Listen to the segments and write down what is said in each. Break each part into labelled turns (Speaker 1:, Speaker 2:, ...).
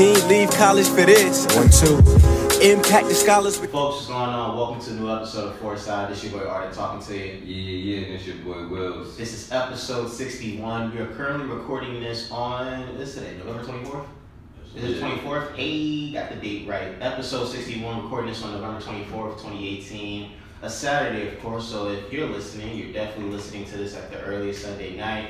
Speaker 1: He ain't leave college for this. One, two. Impact the scholars.
Speaker 2: Folks, what's going on? Welcome to a new episode of Foresight. This your boy Arden talking to you.
Speaker 3: Yeah, yeah, yeah, and it's your boy Wills.
Speaker 2: This is episode 61. We are currently recording this on, what is today, November 24th? Is it 24th? Hey, got the date right. Episode 61, recording this on November 24th, 2018. A Saturday, of course, so if you're listening, you're definitely listening to this at the earliest Sunday night.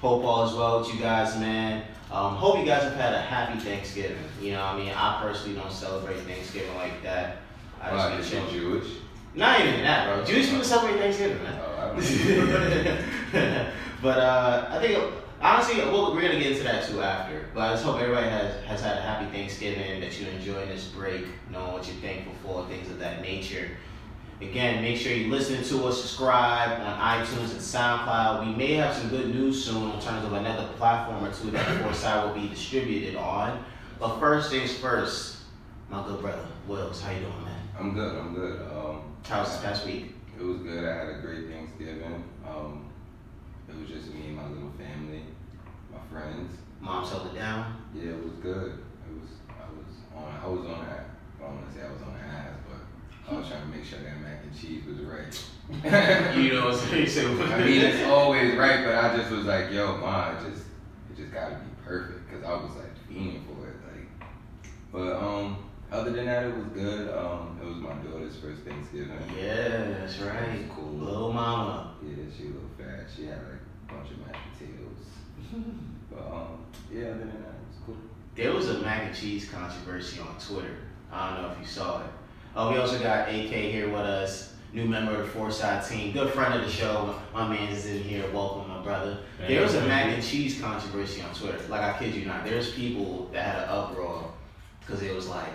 Speaker 2: Hope all is well with you guys, man. Um, hope you guys have had a happy Thanksgiving. You know, what I mean, I personally don't celebrate Thanksgiving like that. I just
Speaker 3: you
Speaker 2: chilling.
Speaker 3: Jewish?
Speaker 2: Not even that, bro. Jewish people celebrate Thanksgiving, man.
Speaker 3: Oh,
Speaker 2: but uh, I think honestly, well, we're gonna get into that too after. But I just hope everybody has has had a happy Thanksgiving, that you're enjoying this break, knowing what you're thankful for, things of that nature. Again, make sure you listen to us, subscribe on iTunes and SoundCloud. We may have some good news soon in terms of another platform or two that Foresight will be distributed on. But first things first, my good brother Wills, how you doing, man?
Speaker 3: I'm good. I'm good. Um,
Speaker 2: How was this past week?
Speaker 3: It was good. I had a great Thanksgiving. Um, it was just me and my little family, my friends.
Speaker 2: Mom's held it down.
Speaker 3: Yeah, it was good. It was. I was on. I was on that. I don't want to say I was on ass, I was trying to make sure that mac and cheese was right.
Speaker 2: You know, what I'm saying?
Speaker 3: I mean, it's always right, but I just was like, yo, ma, it just, it just gotta be perfect, cause I was like fiending for it, like. But um, other than that, it was good. Um, it was my daughter's first Thanksgiving.
Speaker 2: Yeah, that's right.
Speaker 3: Cool.
Speaker 2: Little mama.
Speaker 3: Yeah, she was a little fat. She had like a bunch of mashed potatoes. but um, yeah, other than that, it was cool.
Speaker 2: There was a mac and cheese controversy on Twitter. I don't know if you saw it. Oh, we also got AK here with us, new member of the Foresight team, good friend of the show. My man's in here. Welcome, my brother. There was a mac and cheese controversy on Twitter. Like I kid you not, there's people that had an uproar because it was like,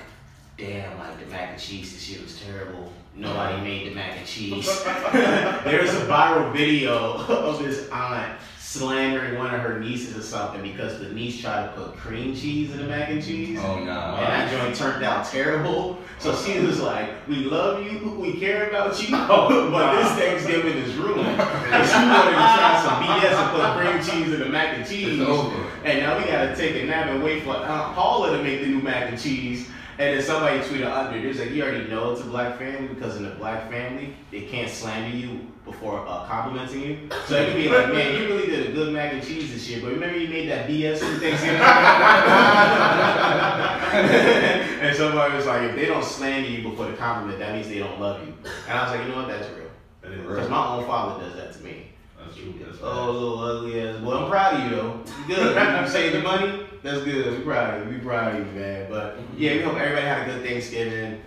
Speaker 2: damn, like the mac and cheese this year was terrible. Nobody made the mac and cheese. There's a viral video of this aunt slandering one of her nieces or something because the niece tried to put cream cheese in the mac and cheese.
Speaker 3: Oh
Speaker 2: And
Speaker 3: nah.
Speaker 2: that joint turned out terrible. So she was like, "We love you, we care about you, oh, but this Thanksgiving is ruined." And she wanted to try some BS and put cream cheese in the mac and cheese. And now we gotta take a nap and wait for Aunt Paula to make the new mac and cheese. And then somebody tweeted under, there's like, you already know it's a black family because in a black family, they can't slander you before uh, complimenting you. So it could be like, man, you really did a good mac and cheese this year, but remember you made that BS for Thanksgiving? and somebody was like, if they don't slander you before the compliment, that means they don't love you. And I was like, you know what, that's real. Because my own father does that to me.
Speaker 4: That's true. That's
Speaker 2: Oh, little ugly ass. Well, I'm proud of you though. Good. You save the money. That's good. We proud of you. We proud of you, man. But mm-hmm. yeah, we hope everybody had a good Thanksgiving.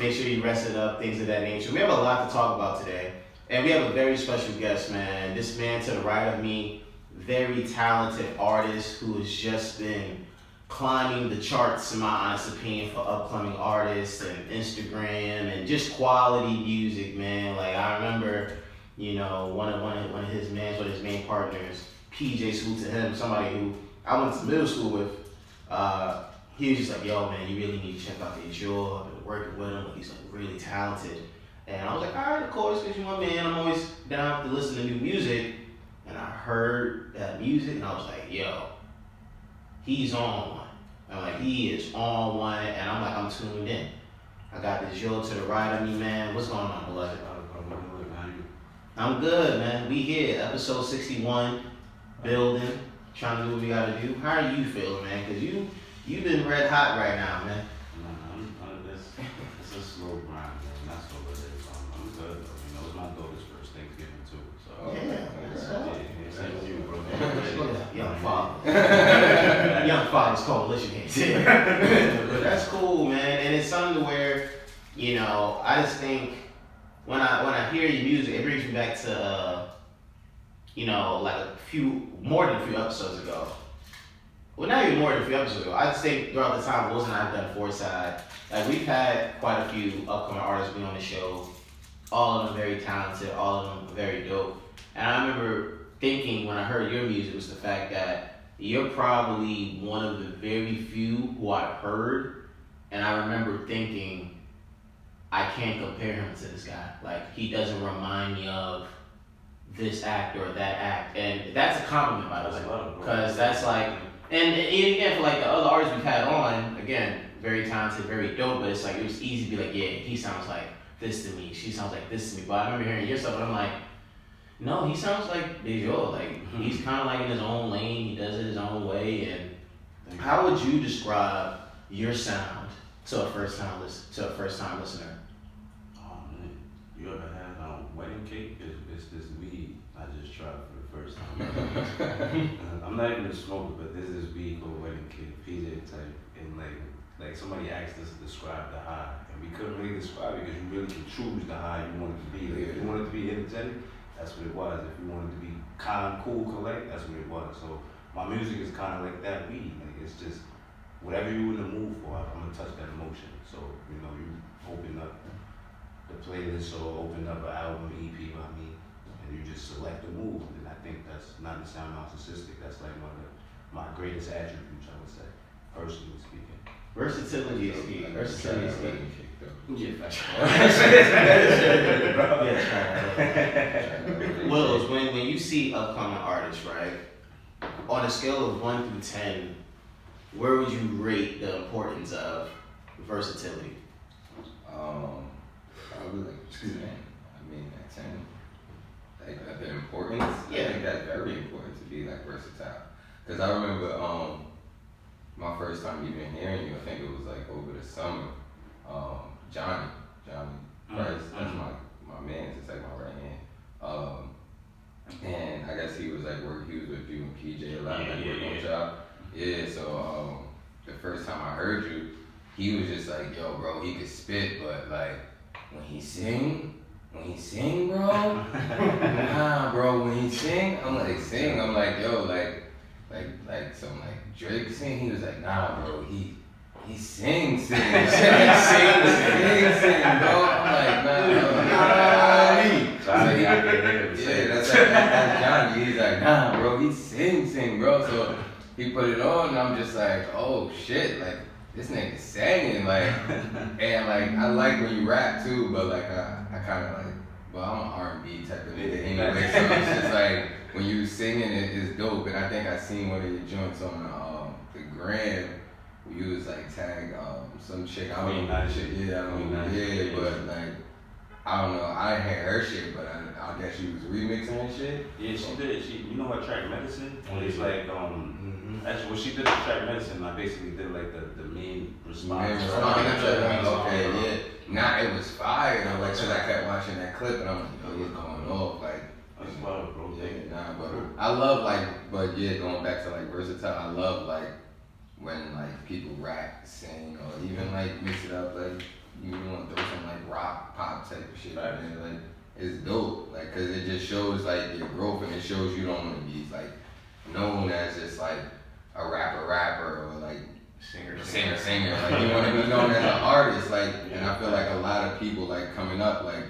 Speaker 2: Make sure you rested up, things of that nature. We have a lot to talk about today, and we have a very special guest, man. This man to the right of me, very talented artist who has just been climbing the charts, in my honest opinion, for upcoming artists and Instagram and just quality music, man. Like I remember you know, one of one of one of his mans, one of his main partners, PJ salute to him, somebody who I went to middle school with. Uh, he was just like, "Yo, man, you really need to check out Dajour. I've been working with him. He's like really talented." And I was like, "All right, of course, because you're my man. I'm always down to listen to new music." And I heard that music, and I was like, "Yo, he's on one." I'm like, "He is on one," and I'm like, "I'm tuned in." I got Dajour to the right of me, man. What's going on, beloved? I'm good, man. We here, episode 61, building, trying to do what we gotta do. How are you feeling, man? Cause you you been red hot right now, man.
Speaker 4: Nah, it's, it's a slow grind, man. That's all it is. I'm, I'm good, though. You know, it's my daughter's first Thanksgiving, too. So,
Speaker 2: Yeah,
Speaker 3: that's
Speaker 4: yeah, to you, bro.
Speaker 2: Young father. Young father's coalition here. but that's cool, man. And it's something where, you know, I just think when I when I hear your music, it brings me back to uh, you know, like a few more than a few episodes ago. Well, not even more than a few episodes ago. I'd say throughout the time Wilson and I have done four Foresight, like we've had quite a few upcoming artists be on the show. All of them very talented, all of them very dope. And I remember thinking when I heard your music was the fact that you're probably one of the very few who I've heard, and I remember thinking, I can't compare him to this guy. Like he doesn't remind me of this act or that act, and that's a compliment by the way, because that's like, and, and again for like the other artists we've had on, again very talented, very dope, but it's like it was easy to be like, yeah, he sounds like this to me, she sounds like this to me. But I remember hearing your stuff, and I'm like, no, he sounds like Dajour. Like
Speaker 4: Mm-hmm.
Speaker 2: he's kind of like in his own lane. He does it his own way. And how would you describe your sound to a first time listen to a first time listener?
Speaker 4: Oh man, you ever had um, wedding cake? It's, it's this weed I just tried for the first time. Uh, I'm not even a smoker, but this is weed called wedding cake, PJ type, and like like somebody asked us to describe the high, and we couldn't really describe it because you really can choose the high you want it to be. Like if you want it to be energetic, that's what it was. If you wanted to be calm, cool, collect, that's what it was. So my music is kind of like that weed. Like it's just whatever you in the mood for, I'm gonna touch that emotion. So you know, you open up the playlist or open up an album, EP by me, you just select the move. And I think that's not to sound narcissistic. That's like one of the, my greatest attributes, I would say, personally speaking.
Speaker 2: Versatility is key. Versatility is key. Yeah.
Speaker 3: Yeah.
Speaker 2: Wills, when, when you see upcoming artists, right, on a scale of 1 through 10, where would you rate the importance of versatility?
Speaker 3: Um, probably like ten. I mean, at like uh, the importance.
Speaker 2: Yeah.
Speaker 3: I think that's very important to be like versatile. Cause I remember um, my first time even hearing you. I think it was like over the summer. Um, Johnny, Johnny Price. That's
Speaker 4: Mhm.
Speaker 3: my my man. It's like my right hand. Um, and I guess he was like work. He was with you and PJ a lot.
Speaker 4: Yeah,
Speaker 3: like
Speaker 4: yeah,
Speaker 3: working
Speaker 4: yeah.
Speaker 3: y'all. Yeah. So um, the first time I heard you, he was just like, "Yo, bro, he could spit, but like when he sing, when he sing, bro, nah, bro, when he sing, I'm like sing, I'm like, yo, like, like, like some like Drake sing. He was like, nah, bro, he." He sings, sing, sing, sing, sing, sing, bro. I'm like, nah, nah, nah.
Speaker 4: Johnny, I can hear him
Speaker 3: Yeah, that's, like, that's Johnny. He's like, nah, bro, he sing, sing, bro. So he put it on, and I'm just like, oh shit, like this nigga singing, like, and like I like when you rap too, but like I, I kind of like, well, I'm an R&B type of nigga anyway, so it's just like when you singing it is dope, and I think I seen one of your joints on um, the gram. where You was like tag um, some chick. I don't know shit. Yeah, I don't know. Yeah, but like I don't know. I didn't hear her shit, but I, I guess she was remixing and shit.
Speaker 4: Yeah, she did. She, you know her track medicine? When it's like, um. Actually, when she did the track medicine, I basically did like the, the main response.
Speaker 3: Man,
Speaker 2: Responding oh,
Speaker 3: responding
Speaker 2: to
Speaker 3: to
Speaker 2: the
Speaker 3: Okay, yeah. Nah, it was fire. And I'm like, cause I kept watching that clip, and I'm like, yo, he's going off. Like,
Speaker 4: That's love, bro.
Speaker 3: yeah, nah, but I love like, but yeah, going back to like versatile. I love like when like people rap, sing, or even like mix it up. Like, you want to throw some like rock, pop type of shit.
Speaker 4: Right.
Speaker 3: in Like, it's dope. Like, cause it just shows like your growth, and it shows you don't want to be like known as just like a rapper, rapper, or like
Speaker 2: Singer,
Speaker 3: singer, singer. Like you want to be known as an artist. Like, and I feel like a lot of people like coming up, like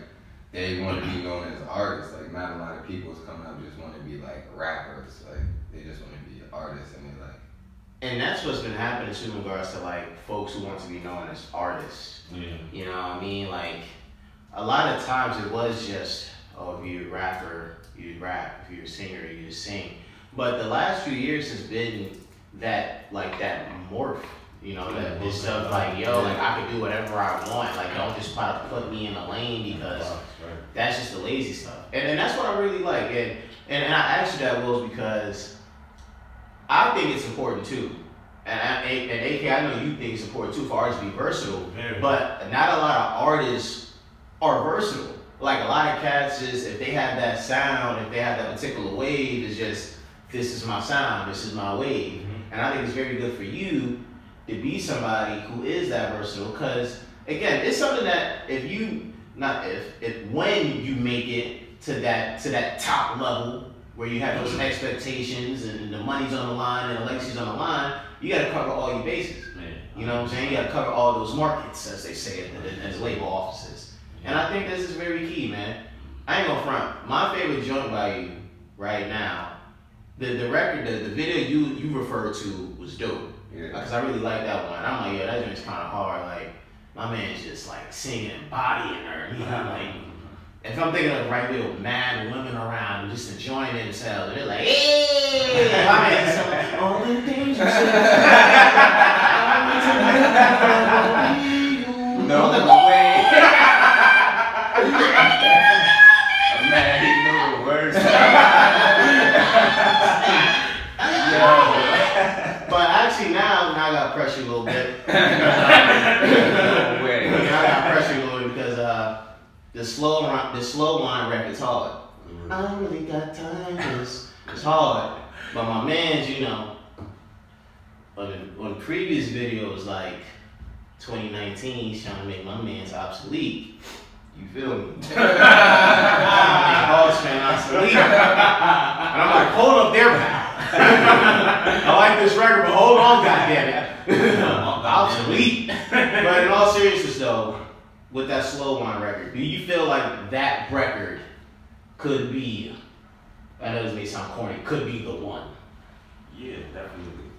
Speaker 3: they want to be known as artists. Like, not a lot of people is coming up just want to be like rappers. Like, they just want to be artists, and they like.
Speaker 2: And that's what's been happening too in regards to like folks who want to be known as artists.
Speaker 4: Yeah.
Speaker 2: You know what I mean? Like a lot of times it was just, oh, if you're a rapper, you rap. If you're a singer, you sing. But the last few years has been that like that morph. You know, that this stuff like, yo, like I can do whatever I want. Like don't just try to put me in a lane because that's just the lazy stuff. And, and that's what I really like. And, and and I asked you that Wills because I think it's important too. And, I, and, and AK, I know you think it's important too for artists to be versatile.
Speaker 4: Very.
Speaker 2: But not a lot of artists are versatile. Like a lot of cats is if they have that sound, if they have that particular wave, it's just this is my sound, this is my wave. And I think it's very good for you to be somebody who is that versatile because again, it's something that if you not if if when you make it to that to that top level where you have those mm-hmm. expectations and the money's on the line and the legacy's on the line, you got to cover all your bases.
Speaker 4: Man.
Speaker 2: You know what I'm saying? You got to cover all those markets, as they say in, in, in label offices. And I think this is very key, man. I ain't gonna front. My favorite joint by you right now, the, the record, the, the video you you referred to was dope.
Speaker 3: Yeah.
Speaker 2: Because I really like that one. I'm like, yeah, that joint's kind of hard. Like, my man's just like singing and bodying her. You know, like, if I'm thinking of right wheel, mad women around just enjoying themselves, and they're like, hey, my man's. No way. I'm mad, he knew the words. now, now I got pressure a little bit.
Speaker 3: No way.
Speaker 2: now I got pressure a little bit because uh, the slow run, the slow line record's hard. I don't really got time this. It's hard. But my man's, you know, on the, on previous videos like 2019, he's trying to make my man's obsolete. You feel me? Boss man obsolete. And I'm like, hold up there. I like this record, but hold on, goddammit. obsolete. But in all seriousness though, with that slow wine record, do you feel like that record could be I know this may sound corny, could be the one.
Speaker 4: Yeah, definitely,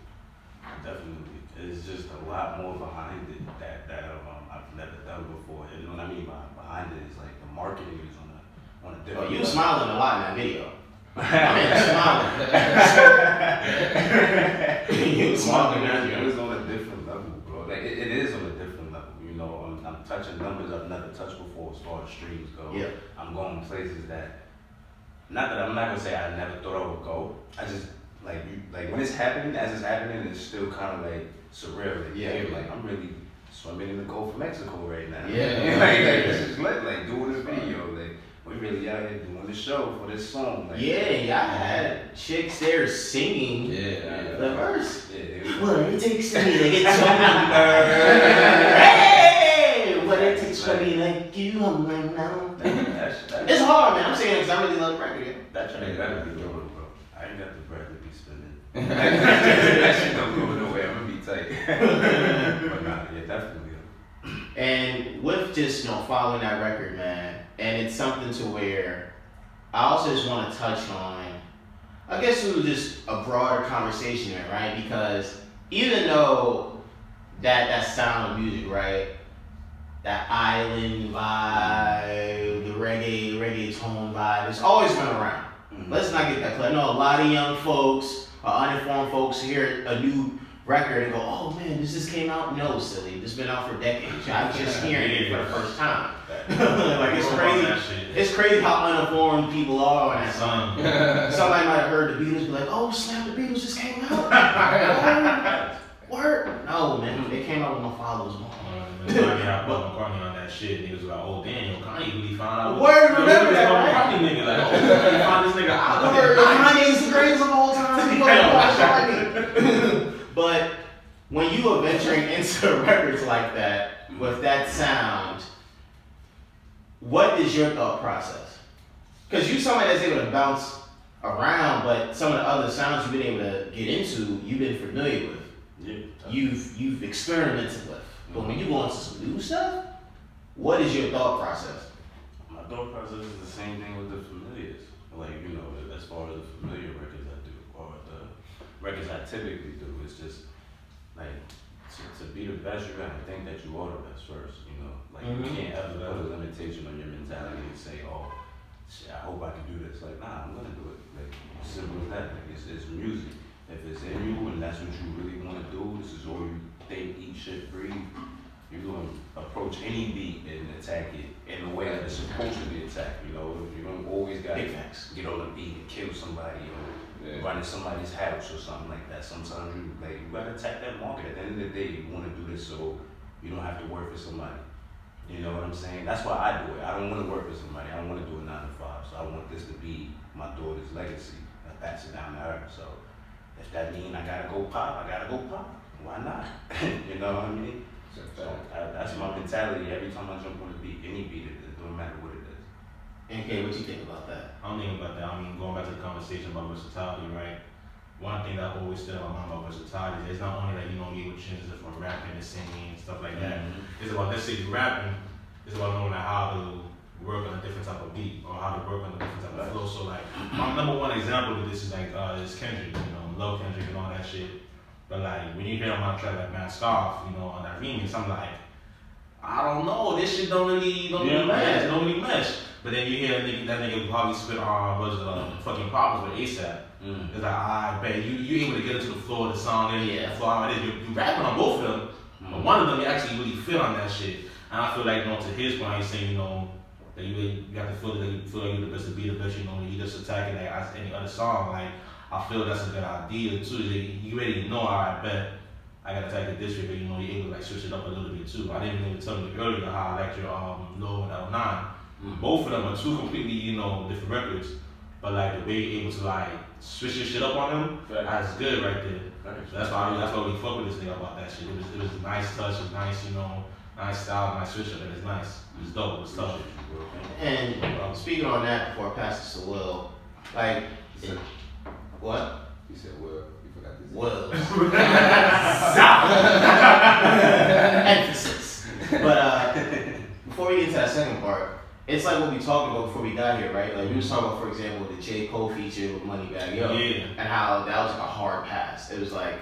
Speaker 4: definitely. It's just a lot more behind it that that um, I've never done before. You know what I mean by behind it is like the marketing is on a on a
Speaker 2: Oh, you were smiling a lot in that video. I mean, smiling. you smiling in that
Speaker 4: It
Speaker 2: video.
Speaker 4: on a different level, bro. Like it, it is on a different level. You know, I'm, I'm touching numbers I've never touched before as far as streams go.
Speaker 2: Yeah.
Speaker 4: I'm going places that, not that I'm not gonna say I never thought I would go. I just like you, like when it's happening, as it's happening, it's still kind of like surreal. Like,
Speaker 2: Yeah.
Speaker 4: yeah, like I'm really swimming in the Gulf of Mexico right now.
Speaker 2: Yeah.
Speaker 4: like, like this is lit. Like doing this video, like we really out here doing the show for this song. Like,
Speaker 2: Yeah, y'all had chicks there singing
Speaker 3: Yeah.
Speaker 2: the verse.
Speaker 4: Yeah, they-
Speaker 2: What it takes me to get your number. Hey, what it takes for me like you, I'm like now.
Speaker 4: That's, that's,
Speaker 2: It's hard, man. I'm saying it because I really love the record. yeah.
Speaker 4: That train better be going, bro. I ain't got the bread to be spending.
Speaker 3: that shit don't go nowhere. I'm gonna be tight.
Speaker 4: but nah, yeah, definitely.
Speaker 2: And with just you know following that record, man, and it's something to where I also just want to touch on. I guess it was just a broader conversation there, right? Because even though that that sound of music, right, that island vibe, the reggae reggae tone vibe, it's always been around.
Speaker 4: Mhm.
Speaker 2: Let's not get that clear. I know a lot of young folks or uninformed folks hear a new record and go, "Oh man, this just came out." No, silly. This has been out for decades. I was just hearing it for the first time. like it's crazy. It's crazy how uninformed people are on that song. Somebody might have heard the Beatles be like, "Oh snap, the Beatles just came out." Oh, Word? No, man. They came out when my father was born.
Speaker 5: Oh, Kanye out Paul McCartney on that shit. and he was like, oh damn, yo, Kanye really found out.
Speaker 2: Word,
Speaker 5: Yo,
Speaker 2: remember
Speaker 5: this
Speaker 2: that,
Speaker 5: Paul
Speaker 2: right?
Speaker 5: McCartney nigga, like, oh, you found this nigga out.
Speaker 2: Word,
Speaker 5: Nice.
Speaker 2: Kanye is the greatest of all time. You gotta watch Kanye. but when you are venturing into records like that with that sound, what is your thought process? Because you somebody that's able to bounce around, but some of the other sounds you've been able to get into, you've been familiar with,
Speaker 4: Yeah.
Speaker 2: you've you've experimented with. But when you go into some new stuff, what is your thought process?
Speaker 4: My thought process is the same thing with the familiars. Like, you know, as far as the familiar records I do, or the records I typically do, is just like to, to be the best, you gotta think that you are the best first, you know? Like,
Speaker 2: Mhm.
Speaker 4: you can't ever put a limitation on your mentality and say, oh, shit, I hope I can do this. Like, nah, I'm gonna do it. Like, simple as that. Like, it's, it's music. If it's in you and that's what you really wanna do, this is all you think, eat, shit, breathe, you're gonna approach any beat and attack it in the way that it's supposed to be attacked. You know, you don't always gotta get on the beat and kill somebody or
Speaker 3: Yeah.
Speaker 4: run in somebody's house or something like that. Sometimes you like you gotta attack that market. At the end of the day, you wanna do this so you don't have to work for somebody. You know what I'm saying? That's why I do it. I don't wanna work for somebody. I don't wanna do a nine to five. So I want this to be my daughter's legacy. I pass it down to her. So if that means I gotta go pop, I gotta go pop. Why not? you know what I mean? So that's my mentality every time I jump on a beat, any beat, it, it don't matter what.
Speaker 2: AK, what you think about that?
Speaker 5: I'm thinking about that. I mean, going back to the conversation about versatility, right? One thing that always stood in my mind about versatility is it's not only that you know you able to change it from rapping to singing and stuff like that. It's about let's say you're rapping. It's about knowing how to work on a different type of beat or how to work on a different type of flow. So like my number one example of this is like uh is Kendrick. You know, love Kendrick and all that shit. But like when you hear on my track like Mask Off, you know, on that remix, I'm like, I don't know, this shit don't really don't
Speaker 4: Yeah,
Speaker 5: really mesh,
Speaker 4: man.
Speaker 5: it don't really mesh. But then you hear a nigga, that nigga probably spit on was uh, fucking problems with ASAP.
Speaker 4: Mm.
Speaker 5: It's like, I bet you you able to get into the flow of the song and
Speaker 2: Yeah.
Speaker 5: the flow how it is. You, you rapping on both of them, but one of them you actually really feel on that shit. And I feel like, you know, to his point, he's saying, you know, that you really, you have to feel that you feel like you're the best to be the best. You know, you just attack it like any other song. Like I feel that's a good idea too. You already know, I bet I got to attacked this way, but you know, you're able to like switch it up a little bit too. I didn't even tell you earlier how I liked your um low and L9.
Speaker 2: Mm-hmm.
Speaker 5: Both of them are two completely, you know, different records. But like the way you're able to like switch your shit up on them,
Speaker 4: Facts.
Speaker 5: that's good right there.
Speaker 4: Facts.
Speaker 5: So that's why I, that's why we fuck with this nigga about that shit. It was it was a nice touch, it was nice, you know, nice style, nice switch up, and it's nice. It was dope, it was tough.
Speaker 2: And um, speaking on that, before I pass this to Will, like,
Speaker 3: You said,
Speaker 2: what?
Speaker 3: you said well, you forgot this.
Speaker 2: Emphasis. But uh, before we get to that second part, it's like what we talked about before we got here, right? Like we was talking about, for example, the J. Cole feature with Moneybagg Yo,
Speaker 5: Yeah.
Speaker 2: and how that was like a hard pass. It was like,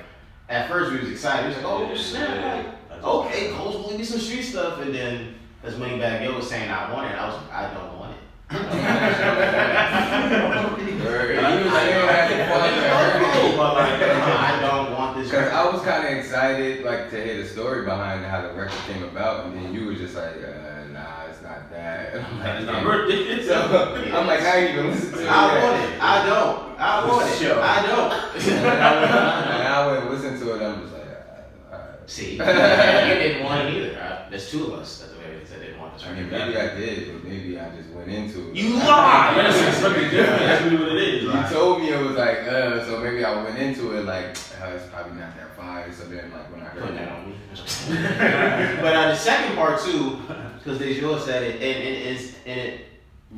Speaker 2: at first we was excited. We was like, oh
Speaker 4: Yeah,
Speaker 2: snap,
Speaker 4: yeah.
Speaker 2: like, okay, Cole's gonna do some street stuff, and then as Moneybagg Yo was saying, I want it. I was like, I don't want it.
Speaker 3: Word. And you was saying that before I heard it.
Speaker 5: But like,
Speaker 2: I don't want this.
Speaker 3: Cause. I was kind of excited, like to hear the story behind how the record came about, and then you were just like, uh, "Nah, it's not that." And I'm like,
Speaker 5: it's not
Speaker 3: "Damn."
Speaker 5: worth it.
Speaker 3: So I'm like, I ain't even listen to it.
Speaker 2: I
Speaker 3: yet.
Speaker 2: want it. I don't. I want it.
Speaker 4: Sure.
Speaker 2: I don't.
Speaker 3: I went, and I went and listened to it. I'm just like, alright.
Speaker 2: See, you didn't want it either. Right? There's two of us. That's the way said they didn't want this
Speaker 3: I mean, maybe I did, but maybe I just went into it.
Speaker 2: You lied.
Speaker 5: That's something different. That's really what it is.
Speaker 3: You
Speaker 5: Like,
Speaker 3: told me it was like, uh, so maybe I went into it like, uh, it's probably not that fire. So then, like, when I heard
Speaker 2: Putting that
Speaker 3: that,
Speaker 2: on me. but uh, the second part too, because Dajour said it, and it is, and it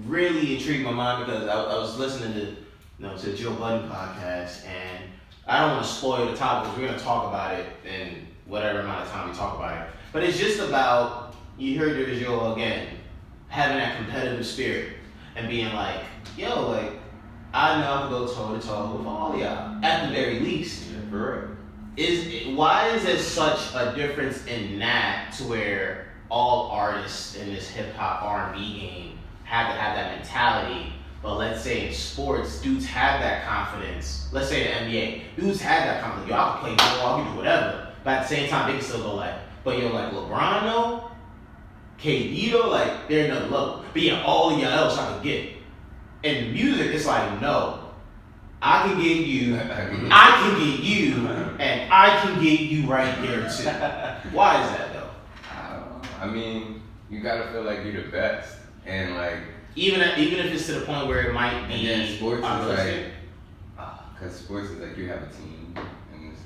Speaker 2: really intrigued my mind because I, I was listening to, you know, to the Joe Budden podcast, and I don't want to spoil the topic because we're gonna talk about it in whatever amount of time we talk about it. But it's just about you heard Dajour again having that competitive spirit and being like, yo, like I know I can go toe to toe with all y'all at the very least
Speaker 3: yeah, for real.
Speaker 2: is why is there such a difference in that to where all artists in this hip hop R and B game have to have that mentality, but let's say in sports, dudes have that confidence. Let's say the NBA, dudes have that confidence. Y'all can play ball, I can do whatever. But at the same time, they can still go like, but yo, like LeBron though, KD though, like they're another level. But yeah, all of y'all else I can get. In music, it's like no. I can get you, I can get you, and I can get you right there too. Why is that though?
Speaker 3: I don't know. I mean, you gotta feel like you're the best, and like,
Speaker 2: Even even if it's to the point where it might
Speaker 3: and
Speaker 2: be
Speaker 3: then sports is like, ah, cause sports is like you have a team, and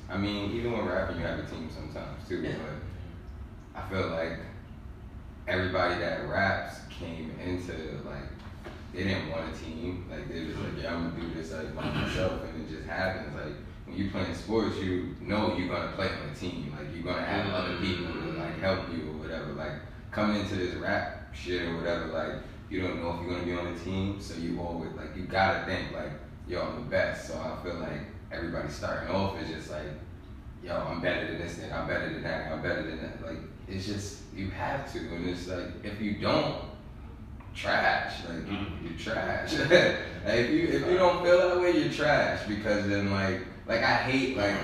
Speaker 3: I mean, even when rapping, you have a team sometimes too.
Speaker 2: Yeah.
Speaker 3: But I feel like everybody that raps came into like they didn't want a team. Like they just like, yeah, I'm gonna do this like by myself, and it just happens. Like when you playing sports, you know you're gonna play on a team. Like you're gonna have other people to like mm-hmm. help you or whatever. Like coming into this rap shit or whatever, like you don't know if you're gonna be on a team, so you always like you gotta think like, yo, I'm the best. So I feel like everybody starting off is just like, yo, I'm better than this thing, I'm better than that, I'm better than that. Like it's just you have to, and it's like if you don't, trash. Like
Speaker 2: Mhm.
Speaker 3: you're trash. like if you if you don't feel that way, you're trash. Because then like like I hate like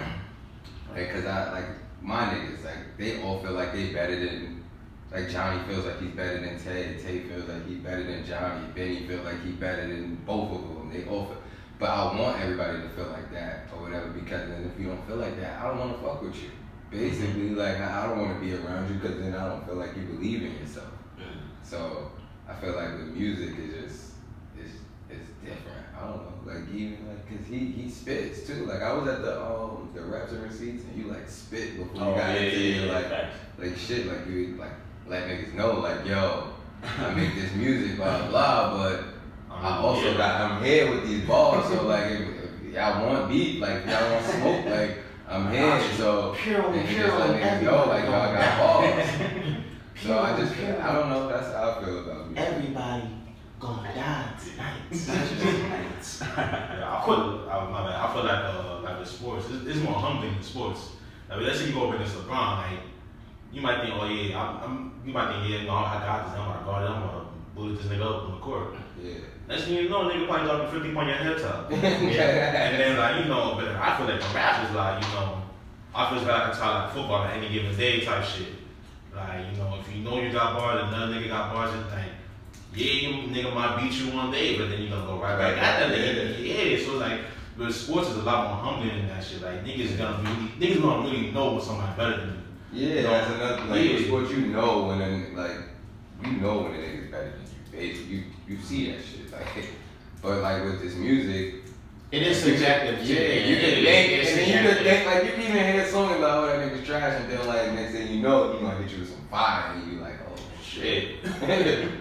Speaker 3: like cause I like my niggas like they all feel like they better than like Johnny feels like he's better than Tay. Tay feels like he's better than Johnny. Benny feels like he's better than both of them. They all feel, but I want everybody to feel like that or whatever because then if you don't feel like that, I don't want to fuck with you. Basically, like I don't want to be around you because then I don't feel like you believe in yourself. So I feel like with music is just it's it's different. I don't know, like even like cause he he spits too. Like I was at the um the raps and receipts and you like spit before
Speaker 4: Oh,
Speaker 3: you got
Speaker 4: yeah,
Speaker 3: into
Speaker 4: yeah, yeah,
Speaker 3: like
Speaker 4: facts.
Speaker 3: like shit like you like let niggas know like yo I make this music blah blah but I also got I'm here with these balls so like if, if y'all want beef, like y'all want smoke like I'm here so
Speaker 2: Pure on
Speaker 3: and you
Speaker 2: pure
Speaker 3: just let
Speaker 2: on
Speaker 3: niggas know like y'all got balls. So I just
Speaker 2: Pure on
Speaker 3: I don't know if that's how I feel about me.
Speaker 2: Everybody gonna die tonight.
Speaker 5: Yeah, I feel, I, my bad. I feel like uh, like the sports, it's, it's more humbling than sports. Like, let's say you go up against LeBron, like you might think, oh yeah, I'm, I'm you might think, yeah, no, I got this, I'm gonna guard it, I'm gonna bully this nigga up on the court.
Speaker 3: Yeah.
Speaker 5: Next thing you know, nigga probably dropping 50 on your head top. Yeah. and then like you know, but I feel like the rap is like you know, I feel like I can talk like football at any given day type shit. Like you know, if you know you got bars, and another nigga got bars, and like yeah, you nigga might beat you one day, but then you gonna go right back at that nigga. Yeah, so it's like But sports is a lot more humbling than that shit. Like niggas gonna really, niggas gonna really know what somebody better than you.
Speaker 3: Yeah,
Speaker 5: No.
Speaker 3: that's another like
Speaker 5: Yeah.
Speaker 3: sports you know when like you know when a nigga's better than you. Basically, you you see that shit. Like but like with this music,
Speaker 2: It is subjective. Too.
Speaker 3: yeah, you can think, and then you can think like you can even hear a song about oh that nigga's trash, and then like next thing you know, he gonna hit you with some fire, and you like oh shit.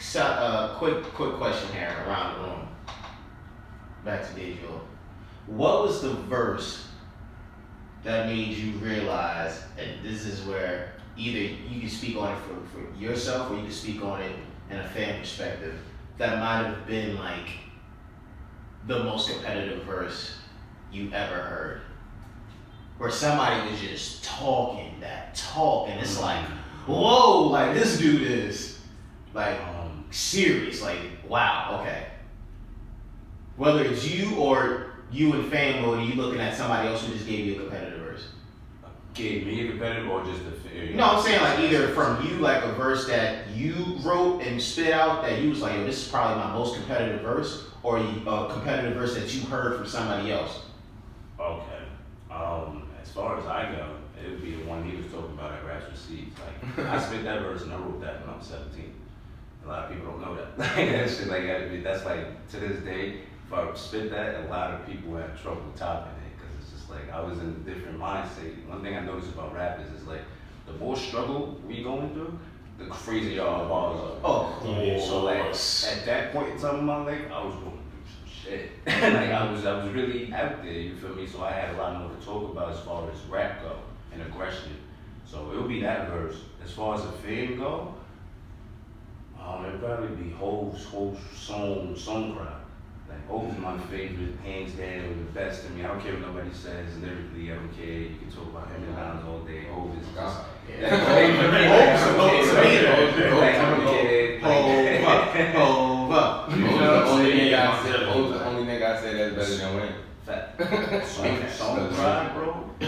Speaker 2: So, uh, quick, quick question here around the room. Back to Dajour. What was the verse that made you realize that this is where either you can speak on it for, for yourself or you can speak on it in a fan perspective that might have been like the most competitive verse you ever heard? Where somebody was just talking that talk and it's like, whoa, like this dude is like
Speaker 4: Um,
Speaker 2: serious. Like, wow, okay. Whether it's you or you in fan mode, and you looking at somebody else who just gave you a competitive verse.
Speaker 4: gave me a competitive or just the fair?
Speaker 2: No, I'm saying like either from you, like a verse that you wrote and spit out that you was like, yo, this is probably my most competitive verse, or a competitive verse that you heard from somebody else.
Speaker 4: Okay. Um, as far as I go, it would be the one he was talking about at Raps Receipts. Like, I spit that verse and I wrote that when I was 17. A lot of people don't know that. Like, that shit, like, I- that's like, to this day, if I spit that, a lot of people have trouble topping it. Because it's just like, I was in a different mindset. One thing I noticed about rappers is like, the more struggle we going through, the crazier y'all bars are.
Speaker 2: Oh,
Speaker 5: Yeah,
Speaker 4: So like at that point in time in my life, I was going through some shit. like I was, I was really out there. You feel me? So I had a lot more to talk about as far as rap go and aggression. So it'll be that verse. As far as a fan go, um, it'd probably be Hov's whole song, song cry. Like Hov's my favorite, hands down, the best to me. I don't care what nobody says lyrically. I don't care. You can talk about him and Lines all day. Ho is just.
Speaker 3: God.
Speaker 2: Hold up, hold up.
Speaker 3: Hov's the only nigga I said. Hov's the only nigga I said that's better than Wayne.
Speaker 4: Song, song cry, bro.
Speaker 2: Yeah.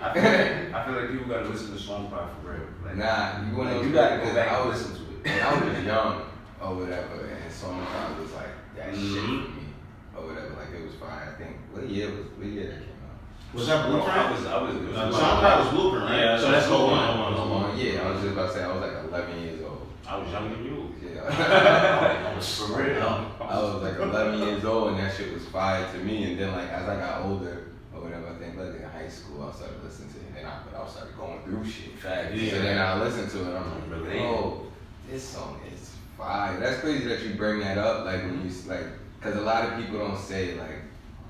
Speaker 4: I feel, like, oh, I feel like people gotta listen to song cry for real. Like,
Speaker 3: Nah, you wanna
Speaker 4: like, you gotta go back
Speaker 3: I
Speaker 4: and listen to it.
Speaker 3: when I was young or whatever, and song cry was like that mm-hmm. shit
Speaker 4: Mhm.
Speaker 3: for me or whatever. Like it was fine. I think what year was what year that came out?
Speaker 2: Was that
Speaker 4: Bro, I
Speaker 2: Blueprint?
Speaker 4: was, I was, it was
Speaker 5: No,
Speaker 2: Soundcloud was Blueprint, right?
Speaker 5: Yeah,
Speaker 2: so that's
Speaker 5: that's
Speaker 2: go
Speaker 5: Go
Speaker 2: on.
Speaker 5: On.
Speaker 3: Come on, yeah. I was just about to say I was like 11 years old.
Speaker 4: I was younger than you.
Speaker 3: Yeah.
Speaker 4: i For real.
Speaker 3: I was like 11 years old and that shit was fire to me. And then like as I got older or whatever, I think like in high school I started listening to it. And then I, but I started going through shit.
Speaker 4: Fact.
Speaker 3: So then I listened to it. I'm like,
Speaker 4: Relate.
Speaker 3: oh, this song is fire. That's crazy that you bring that up. Like when you s- like, cause a lot of people don't say like,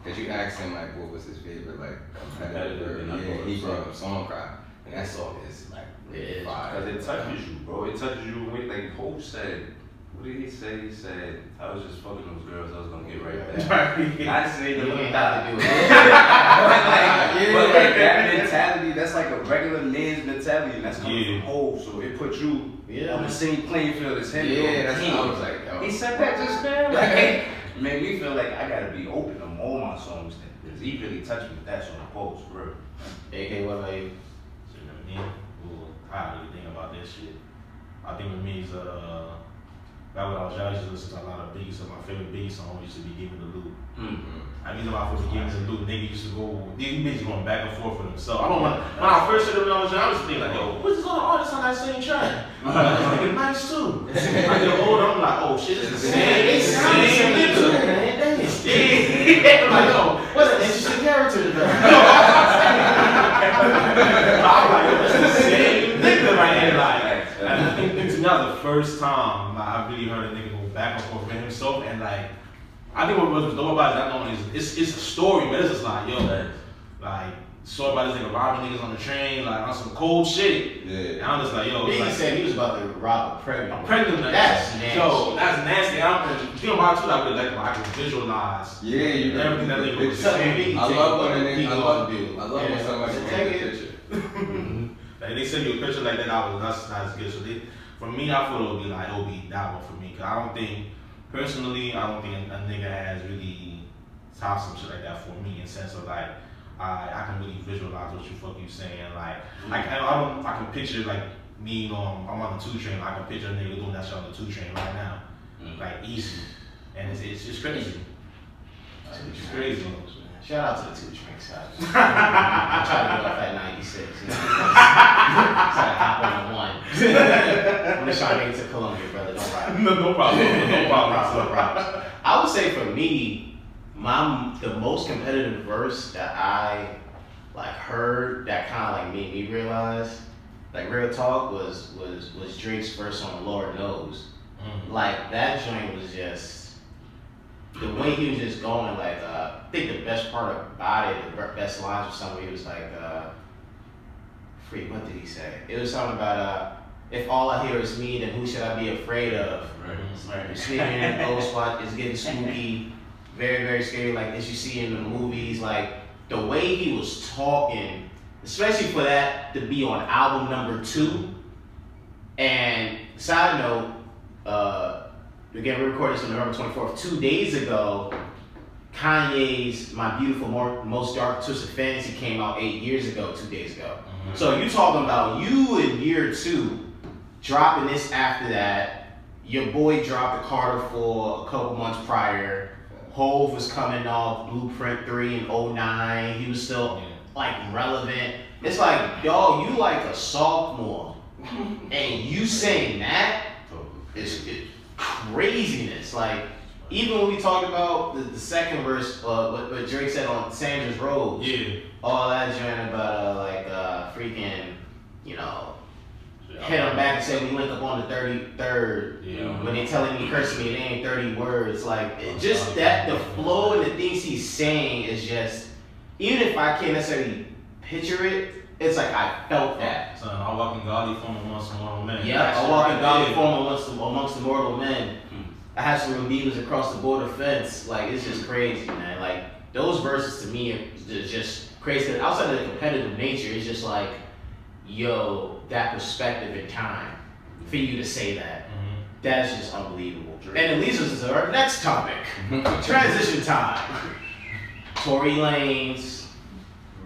Speaker 3: cause you ask him like what was his favorite like competitor.
Speaker 4: Competitor, and I
Speaker 3: Yeah, he
Speaker 4: up
Speaker 3: brought up Song Cry, and that song is like
Speaker 2: It is,
Speaker 3: fire.
Speaker 4: Because it touches you, bro. It touches you. With, like Hov said, what did he say? He said, I was just fucking those girls. I was gonna get right back. I saying
Speaker 2: You
Speaker 4: that
Speaker 2: ain't have to do it.
Speaker 4: but like,
Speaker 3: Yeah.
Speaker 4: but like that mentality, that's like a regular man's mentality, and that's coming
Speaker 5: Yeah.
Speaker 4: from Hov. So it put you
Speaker 2: Yeah.
Speaker 4: on the same playing field as him.
Speaker 3: Yeah, that's
Speaker 4: Damn.
Speaker 3: what I was like, yo.
Speaker 4: He said that just now. Like, hey, made me feel like I gotta be open on all my songs. Because he really touched me with that song, Pose, bro.
Speaker 2: AK, what about you?
Speaker 5: So, you know, me, ooh, I don't really think about that shit. I think with me is uh, back when I was young, I used to listen to a lot of Biggie. So my favorite Biggie song used to be "Give Me the Loot." I mean, my favorite Give Me the Loot. Nigga used to go, these bitches going back and forth with themselves. I don't want. When I first heard it when I was young, I was thinking like, yo, what's this other artist on that same track? Nigga nice too. I get older, I'm like, oh shit, it's the same.
Speaker 2: They
Speaker 5: It's the
Speaker 2: sound the
Speaker 5: same
Speaker 2: same,
Speaker 5: nigga.
Speaker 2: man. Dang.
Speaker 5: Yeah, like yo,
Speaker 2: What an interesting character to
Speaker 5: I'm like, yo, that's the same nigga right here. Like, and I think to me, that the first time like, I really heard a nigga go back and forth with himself. And like, I think what was dope about it, not knowing is it's, it's a story, but it's just like, yo, like, story about this nigga robbing niggas on the train, like, on some cold shit.
Speaker 3: Yeah.
Speaker 5: And I'm just like, yo, it's
Speaker 2: Biggie
Speaker 5: like,
Speaker 2: said he was about to rob a pregnant.
Speaker 5: I'm pregnant. Like,
Speaker 2: That's nasty.
Speaker 5: Yo, that's nasty. I'm thinking about it too, like, like, I can visualize.
Speaker 3: Yeah, you
Speaker 5: Everything that nigga was
Speaker 2: Something
Speaker 5: saying.
Speaker 3: I love when a nigga, I
Speaker 2: Biggie
Speaker 3: love,
Speaker 2: gonna.
Speaker 3: I love when somebody
Speaker 2: So
Speaker 3: takes
Speaker 2: take
Speaker 3: a
Speaker 2: it.
Speaker 3: picture. Mm-hmm.
Speaker 5: Like they send you a picture like that, I was that's that's good. So they, for me, I feel it would be like it would be that one for me. Cause I don't think personally, I don't think a, a nigga has really topped some shit like that for me in sense of like I I can really visualize what you fuck you saying. Like like I, I don't I can picture like me on I'm on the two train. I can picture a nigga doing that shit on the two train right now,
Speaker 4: Mm.
Speaker 5: like easy, and it's it's just crazy. It's crazy.
Speaker 2: Shout out to the two drinks. I, I tried to get off at 96. You know? so I hop on the one. I'm to make it to Columbia, brother. Don't ride.
Speaker 5: No, no problem. No problem.
Speaker 2: no problems. I would say for me, my the most competitive verse that I like heard that kind of like made me realize, like real talk, was was was Drake's verse on Lord Knows.
Speaker 5: Mhm.
Speaker 2: Like that joint was just the way he was just going. Like uh, I think the best part about it, the best lines or something, he was like, uh, "Free." What did he say? It was something about uh, if all I hear is me, then who should I be afraid of?
Speaker 4: Right.
Speaker 2: You're sleeping in a ghost spot. It's getting spooky. Very, very scary. Like as you see in the movies, like the way he was talking, especially for that to be on album number two. And side note, uh, again, we recorded this on November 24th. Two days ago, Kanye's My Beautiful Most Dark Twisted Fantasy came out eight years ago, two days ago.
Speaker 5: Mhm.
Speaker 2: So you talking about you in year two, dropping this after that. Your boy dropped the Carter for a couple months prior. Hove was coming off Blueprint 3 in 09. He was still like relevant. It's like, yo, you like a sophomore. and you saying that is it, craziness. Like, even when we talked about the, the second verse, uh, what, what Drake said on Sandra's Rose,
Speaker 5: Yeah.
Speaker 2: all that joint about uh, like uh, freaking, you know, hit them back and say we link up on the 33rd.
Speaker 5: Yeah.
Speaker 2: When they telling me cursing me, it ain't 30 words. Like, it just that, the flow and the things he's saying is just, even if I can't necessarily picture it, it's like I felt that.
Speaker 5: Son, I walk in godly form amongst some mortal men.
Speaker 2: Yeah, I walk in godly form amongst the, amongst the mortal men. Hmm. I had some redeemers across the border fence. Like it's just crazy, man. Like those verses to me are just crazy. Outside of the competitive nature, it's just like, yo, that perspective in time for you to say that.
Speaker 5: Mhm.
Speaker 2: That's just unbelievable. And it leads us to our next topic. Transition time. Tory Lanez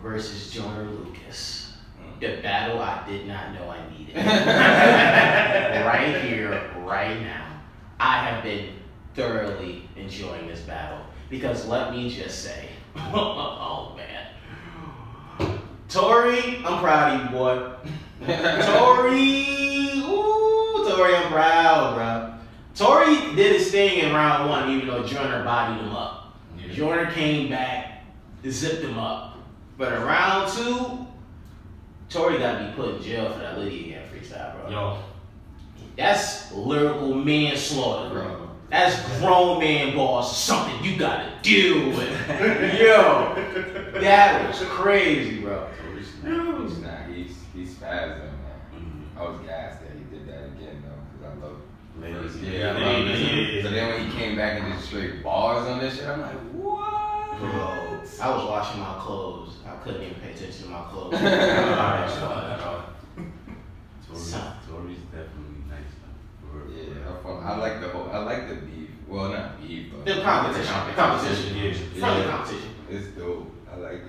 Speaker 2: versus Joyner Lucas. The battle I did not know I needed. right here, right now. I have been thoroughly enjoying this battle because let me just say, oh man. Tory, I'm proud of you, boy. Tory, ooh, Tory, I'm proud, bro. Tory did his thing in round one, even though Joyner bodied him up.
Speaker 5: Yeah.
Speaker 2: Joyner came back, zipped him up. But in round two, Tory got to be put in jail for that Litty again freestyle, bro.
Speaker 5: Yo,
Speaker 2: That's lyrical manslaughter, bro.
Speaker 5: Bro.
Speaker 2: That's grown man boss, something you gotta deal with. Yo, that was crazy, bro.
Speaker 3: He's not. He's he's spazzing, man. Mm-hmm. I was gassed that he did that again though, because I love.
Speaker 4: Ladies.
Speaker 3: Yeah, I
Speaker 5: Yeah,
Speaker 3: love
Speaker 5: yeah,
Speaker 3: this.
Speaker 5: yeah.
Speaker 3: So then when he came back and did straight bars on this shit, I'm like, what?
Speaker 2: Bro, I was washing my clothes. I couldn't even pay attention to my clothes.
Speaker 4: Tory's,
Speaker 2: Son.
Speaker 4: Tory's definitely nice though. For real, for
Speaker 3: Yeah. I, fuck- I like the whole. I like the beef. Well, not beef, but
Speaker 2: The competition. The competition.
Speaker 5: Yeah.
Speaker 2: Friendly
Speaker 3: Yeah.
Speaker 2: competition.
Speaker 3: It's dope. I like it.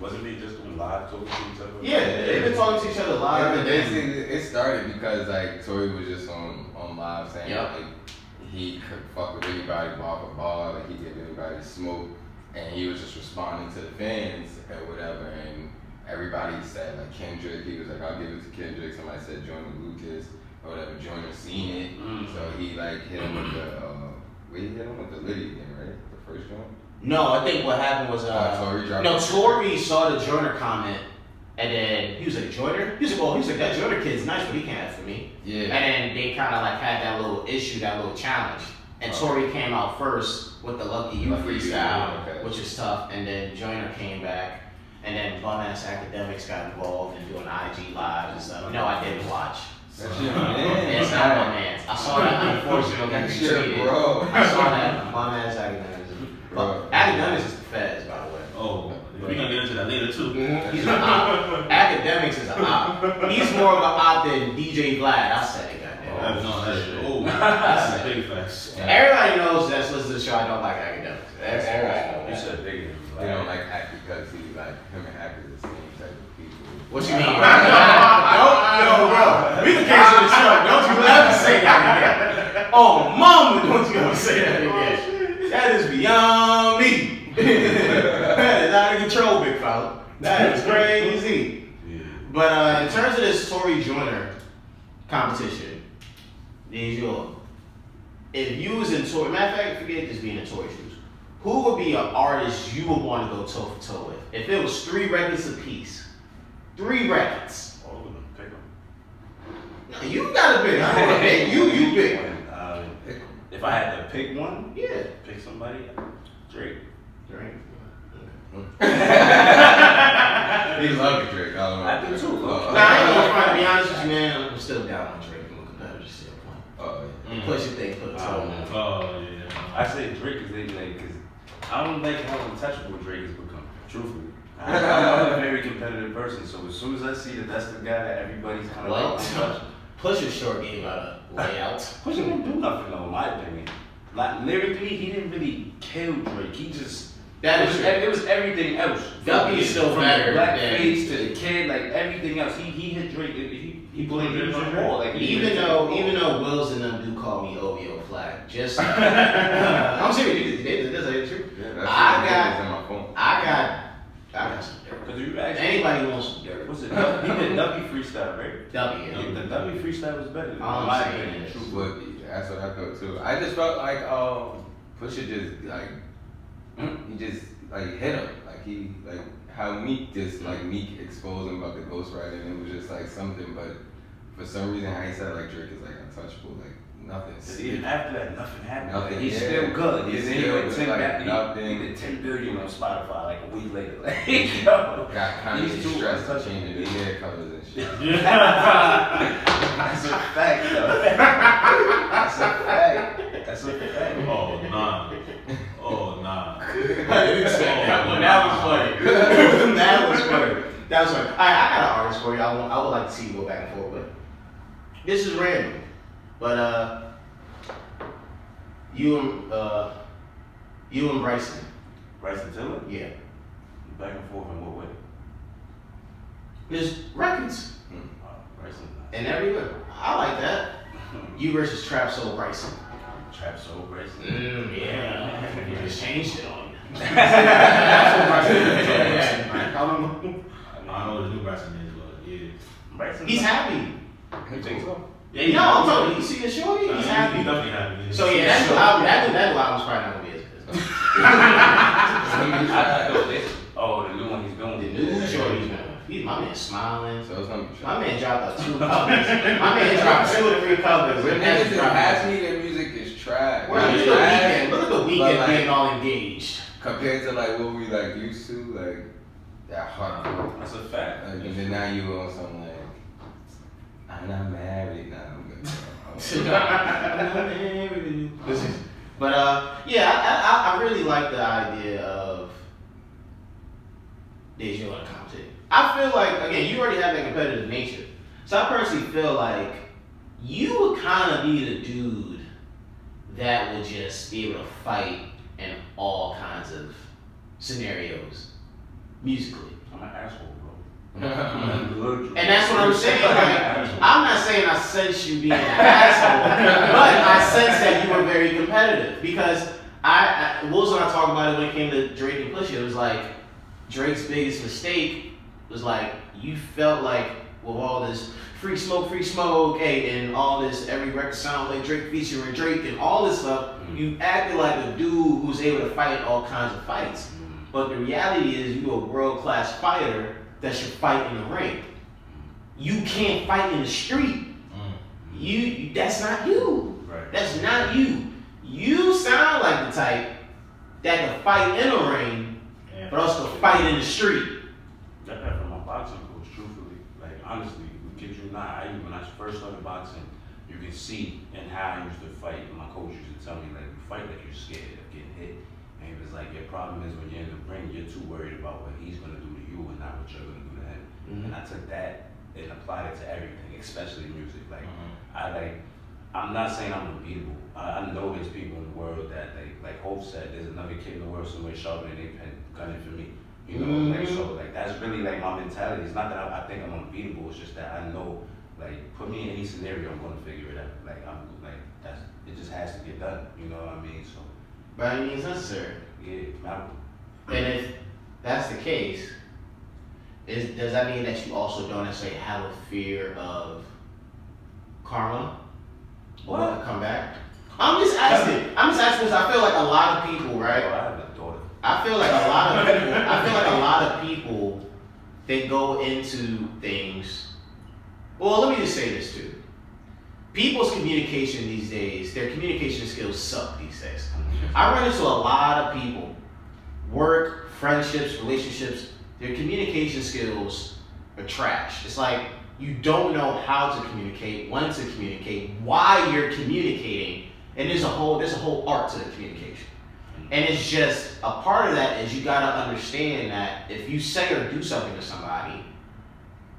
Speaker 4: Wasn't they just on live talking to each other?
Speaker 2: Yeah, they've been talking to each other
Speaker 3: Yeah,
Speaker 2: live.
Speaker 3: but
Speaker 2: and
Speaker 3: basically, it started because like Tory was just on on live saying
Speaker 2: Yep.
Speaker 3: like he could fuck with anybody bar for bar, like he gave anybody smoke, and he was just responding to the fans and whatever. And everybody said like Kendrick, he was like I'll give it to Kendrick. Somebody said Joyner Lucas or whatever. Joyner seen it,
Speaker 2: Mm.
Speaker 3: so he like hit him with the. Uh, he hit him with the Litty again, right? The first one.
Speaker 2: No, I think what happened was
Speaker 3: Uh,
Speaker 2: uh,
Speaker 3: Tory dropped
Speaker 2: no
Speaker 3: it.
Speaker 2: Tory saw the Joyner comment, and then he was like Joyner. He was like, well, he was like that Joyner kid's nice, but he can't have for me.
Speaker 3: Yeah.
Speaker 2: And then they kind of like had that little issue, that little challenge. And
Speaker 3: Okay.
Speaker 2: Tory came out first with the Lucky You freestyle,
Speaker 3: yeah, okay.
Speaker 2: which was tough. And then Joyner came back, and then bum ass Akademiks got involved in doing IG lives and stuff. No, I didn't watch.
Speaker 3: That's your man.
Speaker 2: It's not my man's. I saw that unfortunately
Speaker 3: That's
Speaker 2: retweeted.
Speaker 3: your bro.
Speaker 2: I saw that bum ass Akademiks.
Speaker 3: Bro.
Speaker 2: Akademiks is the feds, by the way.
Speaker 5: Oh, we gonna get into that later too.
Speaker 2: He's an op. Akademiks is an op. He's more of an op than DJ Vlad. I said it, goddamn.
Speaker 5: Oh, no, that's oh, that's a big facts.
Speaker 2: Everybody knows that's what's the show. I don't like Akademiks. That's Everybody knows.
Speaker 4: You
Speaker 2: that.
Speaker 4: said bigger.
Speaker 3: They don't like act because he like him and act are the same type of people.
Speaker 2: What you mean? Yo, bro, we can cancel the show. Don't you ever say that again. Oh, mama, don't you ever say that again. Oh, that is beyond me. that is out of control, big fella. That is crazy.
Speaker 4: Yeah.
Speaker 2: But uh, in terms of this Tory Joyner competition, these your if you was in Tory, matter of fact, forget just being in Tory shoes. Who would be an artist you would want to go toe for toe with? If it was three records apiece, three records no, you gotta pick. I don't wanna pick. You you pick.
Speaker 4: Uh, if I had to pick one,
Speaker 2: Yeah.
Speaker 4: pick somebody, Drake.
Speaker 2: Drake.
Speaker 3: He loved Drake. I don't know.
Speaker 4: I do too.
Speaker 3: Oh,
Speaker 2: Nah, I ain't gonna front. To be honest with you, man, I'm still down on Drake from a competitive standpoint.
Speaker 3: Oh, yeah.
Speaker 2: Push your thing, put a toe on.
Speaker 5: Oh yeah.
Speaker 4: I say Drake is they like because I don't like how untouchable Drake has become. Truthfully, I- I'm a very competitive person, so as soon as I see that that's the guy that everybody's kind of like untouchable,
Speaker 2: Push your short game out of layout.
Speaker 4: Push didn't do nothing though, in my opinion. Like lyrically, he didn't really kill Drake. He just
Speaker 2: That
Speaker 4: was,
Speaker 2: true.
Speaker 4: it was everything else.
Speaker 2: W is still
Speaker 4: from
Speaker 2: better
Speaker 4: the black
Speaker 2: than-
Speaker 4: face to the kid, like everything else. He he hit Drake. He he blamed Drake on the wall. Like he
Speaker 2: Even though,
Speaker 4: Drake.
Speaker 2: even though Wills and them do call me OVO flag, just I'm serious. They, they, that's the truth.
Speaker 3: Yeah, that's
Speaker 2: I
Speaker 3: what
Speaker 2: got-
Speaker 3: it is in my phone.
Speaker 2: I got, I got some dirt.
Speaker 4: Because you actually
Speaker 2: Anybody wants some dirt?
Speaker 4: what's it? He did W freestyle, right?
Speaker 2: W.
Speaker 4: Yeah, The W freestyle was better. In
Speaker 2: All I'm
Speaker 4: my
Speaker 2: saying
Speaker 4: opinion.
Speaker 2: is-
Speaker 4: Truthfully.
Speaker 3: Would. That's what I thought too. I just felt like um Pusha just like he just like hit him. Like he like how Meek just like Meek exposed him about the ghostwriting and it was just like something but for some reason how he said like Drake is like untouchable, like nothing.
Speaker 4: Because even after that, nothing happened.
Speaker 3: Nothing,
Speaker 4: like, he's
Speaker 3: yeah.
Speaker 4: still good.
Speaker 3: He's
Speaker 4: He's he
Speaker 3: still
Speaker 4: went
Speaker 3: good,
Speaker 4: 10
Speaker 3: like,
Speaker 4: back, he-
Speaker 3: nothing.
Speaker 4: He did 10 billion on Spotify like a week later. Like, yo.
Speaker 3: got kind of
Speaker 4: He's too
Speaker 3: stressed to
Speaker 4: untouchable.
Speaker 3: changing his hair colors and shit.
Speaker 4: That's a fact, though. That's a fact. That's a fact.
Speaker 5: Oh nah. Oh nah.
Speaker 2: I didn't expect that one. That was funny. that was funny. That was funny. All right, I got an artist for you. I, want, I would like to see you go back and forth with. This is random, but uh, you and uh, you and Bryson,
Speaker 4: Bryson Tiller?
Speaker 2: yeah.
Speaker 4: Back and forth in what way?
Speaker 2: There's records
Speaker 4: Uh, Bryson.
Speaker 2: and everywhere. I like that. You versus Trap Soul Bryson.
Speaker 4: Trap Soul Bryson.
Speaker 2: Mm, yeah. You just changed it on you.
Speaker 5: I don't know what the new Bryson is, but yeah.
Speaker 4: Bryson.
Speaker 2: He's happy.
Speaker 3: You think so?
Speaker 5: Yeah,
Speaker 2: No, I'm telling you, you see the shorty,
Speaker 5: Nah,
Speaker 2: he's
Speaker 5: he-
Speaker 2: happy.
Speaker 5: He definitely happy.
Speaker 2: So yeah, that's new album, that new, that new album's probably not gonna be as good.
Speaker 4: I know this. Oh, the new one he's doing.
Speaker 2: The new shorty, man. He, my man smiling.
Speaker 3: So it's gonna be
Speaker 2: My
Speaker 3: true.
Speaker 2: man dropped like two covers. my man dropped two or three covers.
Speaker 3: When
Speaker 2: and
Speaker 3: niggas
Speaker 2: that's
Speaker 3: is
Speaker 2: dropped.
Speaker 3: happy, their music is trash.
Speaker 2: Well, look at the
Speaker 3: Trash,
Speaker 2: Weeknd. Look at the Weeknd
Speaker 3: like,
Speaker 2: being all engaged.
Speaker 3: compared to like what we like used to, like that hardcore.
Speaker 4: That's a fact.
Speaker 3: Like, and then now you on something like I'm not married now. I'm good.
Speaker 2: This is- but uh, yeah, I, I, I really like the idea of Dajour on competition. I feel like again, you already have that competitive nature, so I personally feel like you would kind of be the dude that would just be able to fight in all kinds of scenarios musically.
Speaker 4: I'm an asshole, bro.
Speaker 2: And that's what I'm saying. Like, I'm not saying I sense you being an asshole, but I sense that you were very competitive because I, I Wills and I talked about it when it came to Drake and Pusha. It was like Drake's biggest mistake was like you felt like with all this free smoke, free smoke, okay, and all this every record sound like Drake featuring Drake and all this stuff. Mm-hmm. You acted like a dude who's able to fight all kinds of fights. Mm-hmm. But the reality is, you're a world class fighter that should fight in the ring. You can't fight in the street. Mm-hmm. You that's not you.
Speaker 4: Right.
Speaker 2: That's not you. You sound like the type that can fight in the ring,
Speaker 5: Yeah.
Speaker 2: but also fight in the street.
Speaker 4: That from my boxing coach, truthfully. Like, honestly, we kid you not, I, when I first started boxing, you can see in how I used to fight. And My coach used to tell me, like, you fight like you're scared of getting hit. And he was like, your problem is when you're in the ring, you're too worried about what he's going to do you and not what you're to do to him.
Speaker 2: Mhm.
Speaker 4: And I took that and applied it to everything, especially music. Like,
Speaker 5: Mhm.
Speaker 4: I like, I'm not saying I'm unbeatable. I, I know there's people in the world that, like, like Hov said, there's another kid in the world somewhere sharpening their pen, gunning for me. You know, like
Speaker 2: Mhm.
Speaker 4: so, like that's really like my mentality. It's not that I, I think I'm unbeatable. It's just that I know, like, put me in any scenario, I'm gonna figure it out. Like I'm like that's it just has to get done. You know what I mean? So
Speaker 2: By any means necessary.
Speaker 4: yeah,
Speaker 2: And if that's the case, is does that mean that you also don't necessarily have a fear of karma? Or what could come back? I'm just asking. I'm just asking because I feel like a lot of people, right?
Speaker 4: I have a daughter.
Speaker 2: I feel like a lot of people. I feel like a lot of people. They go into things. Well, let me just say this too. People's communication these days, their communication skills suck these days. I run into a lot of people, work, friendships, relationships. Their communication skills are trash. It's like you don't know how to communicate, when to communicate, why you're communicating, and there's a whole there's a whole art to the communication. And it's just a part of that is you gotta understand that if you say or do something to somebody,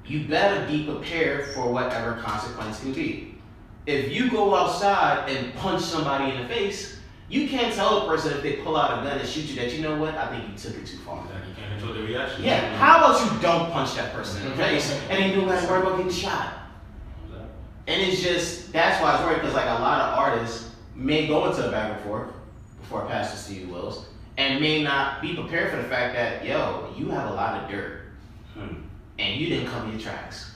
Speaker 2: you better be prepared for whatever consequence can be. If you go outside and punch somebody in the face, you can't tell a person if they pull out a gun and shoot you that you know what, I think you took it too far.
Speaker 5: Like, the reaction.
Speaker 2: Yeah, how about you don't punch that person in the face and then you don't gotta worry about getting shot? And it's just that's why it's worried because like a lot of artists may go into a back and forth before it passes to you, Wills, and may not be prepared for the fact that yo, you have a lot of dirt
Speaker 4: Hmm.
Speaker 2: and you didn't cover your tracks.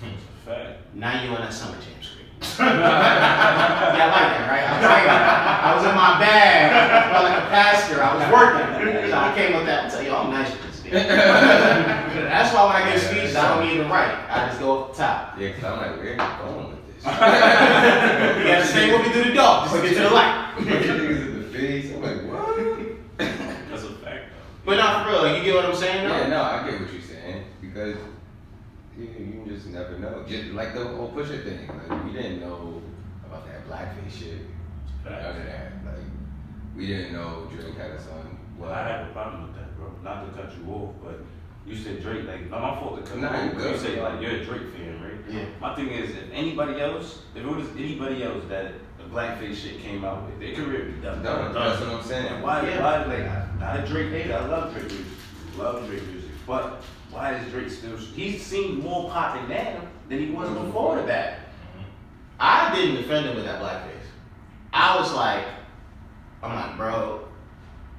Speaker 4: Fact.
Speaker 2: Now you're on that summer jam. Yeah, I like that, right? I was, like, I was in my bag, I felt like a pastor. I was working, so I came with that and tell you, I'm nice with this. Dude. That's why when I give speeches, I don't even write. I just go off the top.
Speaker 3: Yeah, cause I'm like, where are you going with this?
Speaker 2: You gotta stay with me through the door, just to get to the light.
Speaker 3: Punching niggas in the face. I'm like, what?
Speaker 4: That's a fact, though.
Speaker 2: But not for real, you get what I'm saying? though?
Speaker 3: Yeah, no, I get what you're saying because you, you just never know. Just like the whole Pusha thing, like we didn't know about that blackface shit. None of that. Like we didn't know Drake had a son.
Speaker 4: Well, I have a problem with that, bro. Not to cut you off, but you said Drake, like, not my fault to cut
Speaker 3: Nah,
Speaker 4: you
Speaker 3: you
Speaker 4: off. You say, like, you're a Drake fan, right?
Speaker 2: Yeah.
Speaker 4: My thing is, if anybody else, if it was anybody else that the blackface shit came out with, their career would be done.
Speaker 3: Done. That's what I'm
Speaker 4: And
Speaker 3: saying.
Speaker 4: why,
Speaker 2: Yeah.
Speaker 4: why, like, I'm not a Drake hater, I love Drake music. Love Drake music. But why is Drake still, he seemed more popping now than he was before the back.
Speaker 2: I didn't defend him with that blackface. I was like, I'm like, bro,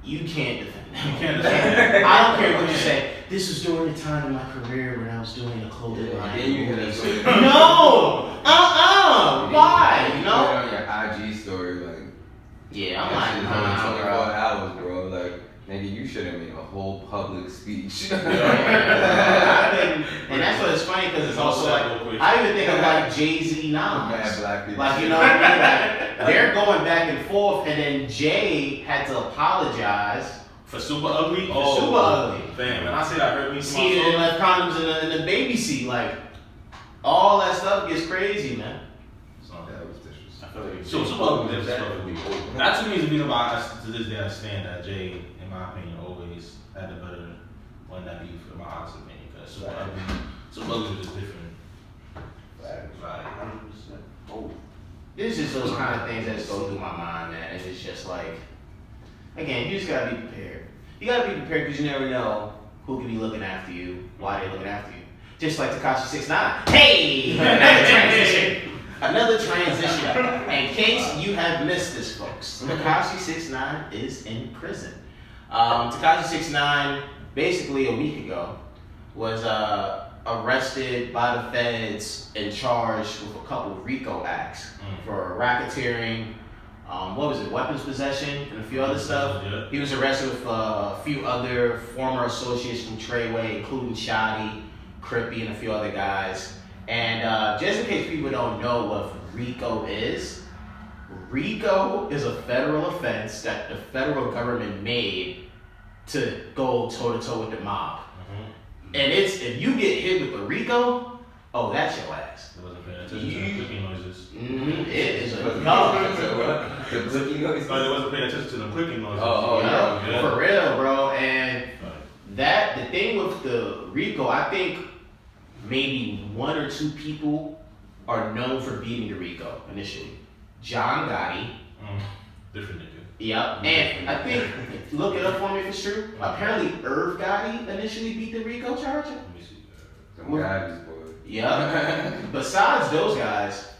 Speaker 2: you can't defend him.
Speaker 5: You can't defend him.
Speaker 2: I don't care what you say. This was during the time in my career when I was doing a clothing
Speaker 3: Yeah,
Speaker 2: line.
Speaker 3: then you hit us
Speaker 2: No! Uh-uh! Why? You
Speaker 3: You
Speaker 2: know?
Speaker 3: put it on your IG story, like
Speaker 2: Yeah, I'm
Speaker 3: that
Speaker 2: like,
Speaker 3: shit's
Speaker 2: nah,
Speaker 3: 24
Speaker 2: bro.
Speaker 3: hours, bro. Like, nigga, you should have made a whole public speech.
Speaker 2: I didn't- and that's what it's funny because it's also like I even think of like Jay Z
Speaker 3: Mad
Speaker 2: Nas. Like you know what I mean? Like they're going back and forth, and then Jay had to apologize.
Speaker 5: For super ugly?
Speaker 2: For
Speaker 5: Oh,
Speaker 2: Super Ugly.
Speaker 5: Fam, when I say that hurt me to my
Speaker 2: Skated and left condoms in the, in the baby seat. Like all that stuff gets crazy, man.
Speaker 5: so-
Speaker 3: That was disrespectful.
Speaker 4: I feel like
Speaker 5: So, super
Speaker 4: that
Speaker 5: that's
Speaker 4: would be over.
Speaker 5: That to me is the reason why I, to this day I stand that Jay, in my opinion, always had the better one that beef, in my honest opinion. Because super
Speaker 3: Right.
Speaker 5: ugly, super ugly was different. Like,
Speaker 4: 100%. Oh.
Speaker 2: It's just those kind of things that go through my mind, man. And it's just like, again, you just gotta be prepared. You gotta be prepared because you never know who could be looking after you, why they're looking after you. Just like Tekashi Six Nine. Hey, another transition. Another transition. In case you have missed this, folks, Tekashi Six Nine is in prison. Um, Tekashi Six Nine, basically a week ago, was uh, arrested by the feds and charged with a couple of RICO acts
Speaker 5: Mm.
Speaker 2: for racketeering, um, what was it, weapons possession, and a few other stuff.
Speaker 5: Yeah.
Speaker 2: He was arrested with uh, a few other former associates from Treyway, including Shotti, Crippy, and a few other guys. And uh, just in case people don't know what RICO is, RICO is a federal offense that the federal government made to go toe to toe with the mob.
Speaker 5: Mhm.
Speaker 2: And it's if you get hit with a RICO, oh, that's your ass.
Speaker 5: I wasn't paying attention to
Speaker 2: You-
Speaker 5: the clicking noises.
Speaker 2: hmm It is a
Speaker 3: But-
Speaker 2: dog.
Speaker 3: So what? The clicky noise?
Speaker 5: I wasn't paying attention to the clicking noises.
Speaker 3: Oh, oh,
Speaker 2: Yeah,
Speaker 5: yeah.
Speaker 2: for real, bro. And
Speaker 5: Right.
Speaker 2: that the thing with the Rico, I think maybe one or two people are known for beating the Rico initially. John Gotti.
Speaker 5: Mm. Different nigga.
Speaker 2: Yep. And I think look it up for me if it's true. Apparently Irv Gotti initially beat the Rico charge.
Speaker 5: Let me see.
Speaker 3: Some guys, boy.
Speaker 2: Yep. Besides those guys,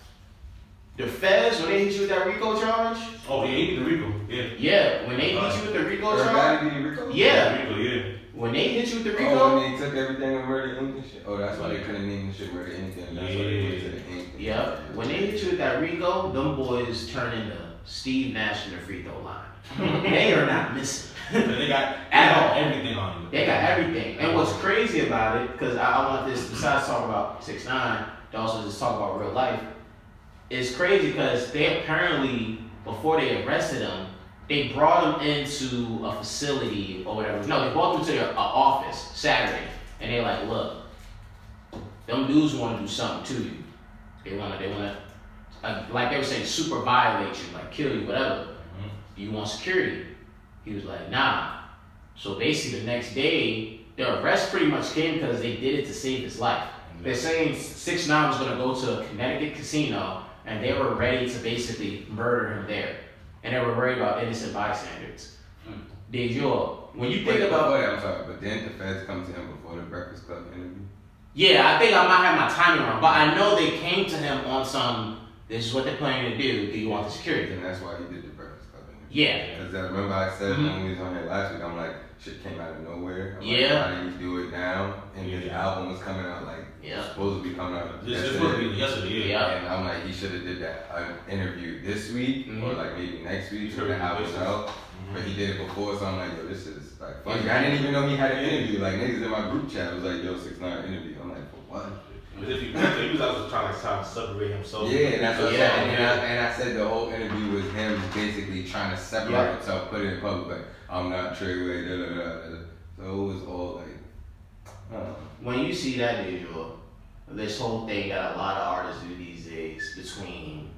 Speaker 2: the feds when they hit you with that Rico charge,
Speaker 5: Oh, yeah, he beat the Rico. Yeah.
Speaker 2: yeah, when they hit you with the Rico charge,
Speaker 3: Everybody be Rico?
Speaker 2: yeah,
Speaker 5: Rico, yeah.
Speaker 2: when they hit you with the Rico.
Speaker 3: Oh,
Speaker 2: Rico,
Speaker 3: when they took everything and Murder Inc. and shit. Oh, that's why they couldn't name the shit Murder Inc. And that's why they went to the Inc.
Speaker 2: yeah, when they hit you with that Rico, them boys turn into Steve Nash in the free throw line. they are not missing.
Speaker 5: They got they
Speaker 2: At
Speaker 5: got
Speaker 2: all.
Speaker 5: everything on you.
Speaker 2: They got everything. And what's crazy about it, because I, I want this, besides talk about 6 9 to also just talk about real life, it's crazy because they apparently, before they arrested him, they brought him into a facility or whatever. No, they brought him to their uh, office Saturday. And they're like, look, them dudes want to do something to you. They want to, they want to, uh, like they were saying, super violate you, like kill you, whatever.
Speaker 5: Mhm.
Speaker 2: Do you want security? He was like, nah. So basically, the next day, the arrest pretty much came because they did it to save his life. They're saying Six Nine was gonna go to a Connecticut casino, and they were ready to basically murder him there, and they were worried about innocent bystanders. Did you? When you think
Speaker 3: Wait,
Speaker 2: about,
Speaker 3: that, I'm sorry, but didn't the feds come to him before the Breakfast Club interview?
Speaker 2: yeah, I think I might have my timing wrong, but I know they came to him on some. This is what they're planning to do. Do you want the security?
Speaker 3: And that's why he did the Breakfast Club interview.
Speaker 2: Yeah.
Speaker 3: Because I remember I said
Speaker 2: Mhm.
Speaker 3: when we was on here last week, I'm like, shit came out of nowhere. I'm
Speaker 2: Yeah.
Speaker 3: Like, why did he do it now? And his
Speaker 5: Yeah.
Speaker 3: album was coming out like
Speaker 2: Yeah.
Speaker 3: supposed to be coming out.
Speaker 5: This is
Speaker 3: yesterday.
Speaker 5: supposed to be yesterday. Yeah.
Speaker 2: Yeah.
Speaker 3: And I'm like, he should have did that uh, interview this week or
Speaker 2: Mhm.
Speaker 3: like maybe next week
Speaker 5: Sure,
Speaker 3: when the album's
Speaker 5: voices.
Speaker 3: out.
Speaker 5: Mhm.
Speaker 3: But he did it before, so I'm like, yo, this is like funny. I didn't even know he had an interview. Like niggas in my group chat was like, yo, six nine interview. I'm like, for what?
Speaker 5: But if you so he was also trying to, trying to separate himself.
Speaker 3: Yeah, and that's what
Speaker 2: Yeah.
Speaker 3: I said. And I, and I said the whole interview was him basically trying to separate
Speaker 2: Yeah.
Speaker 3: himself, put it in public, like, I'm not Treyway, da da da da. So it was all like, I
Speaker 2: when you see that visual, this whole thing that a lot of artists do these days between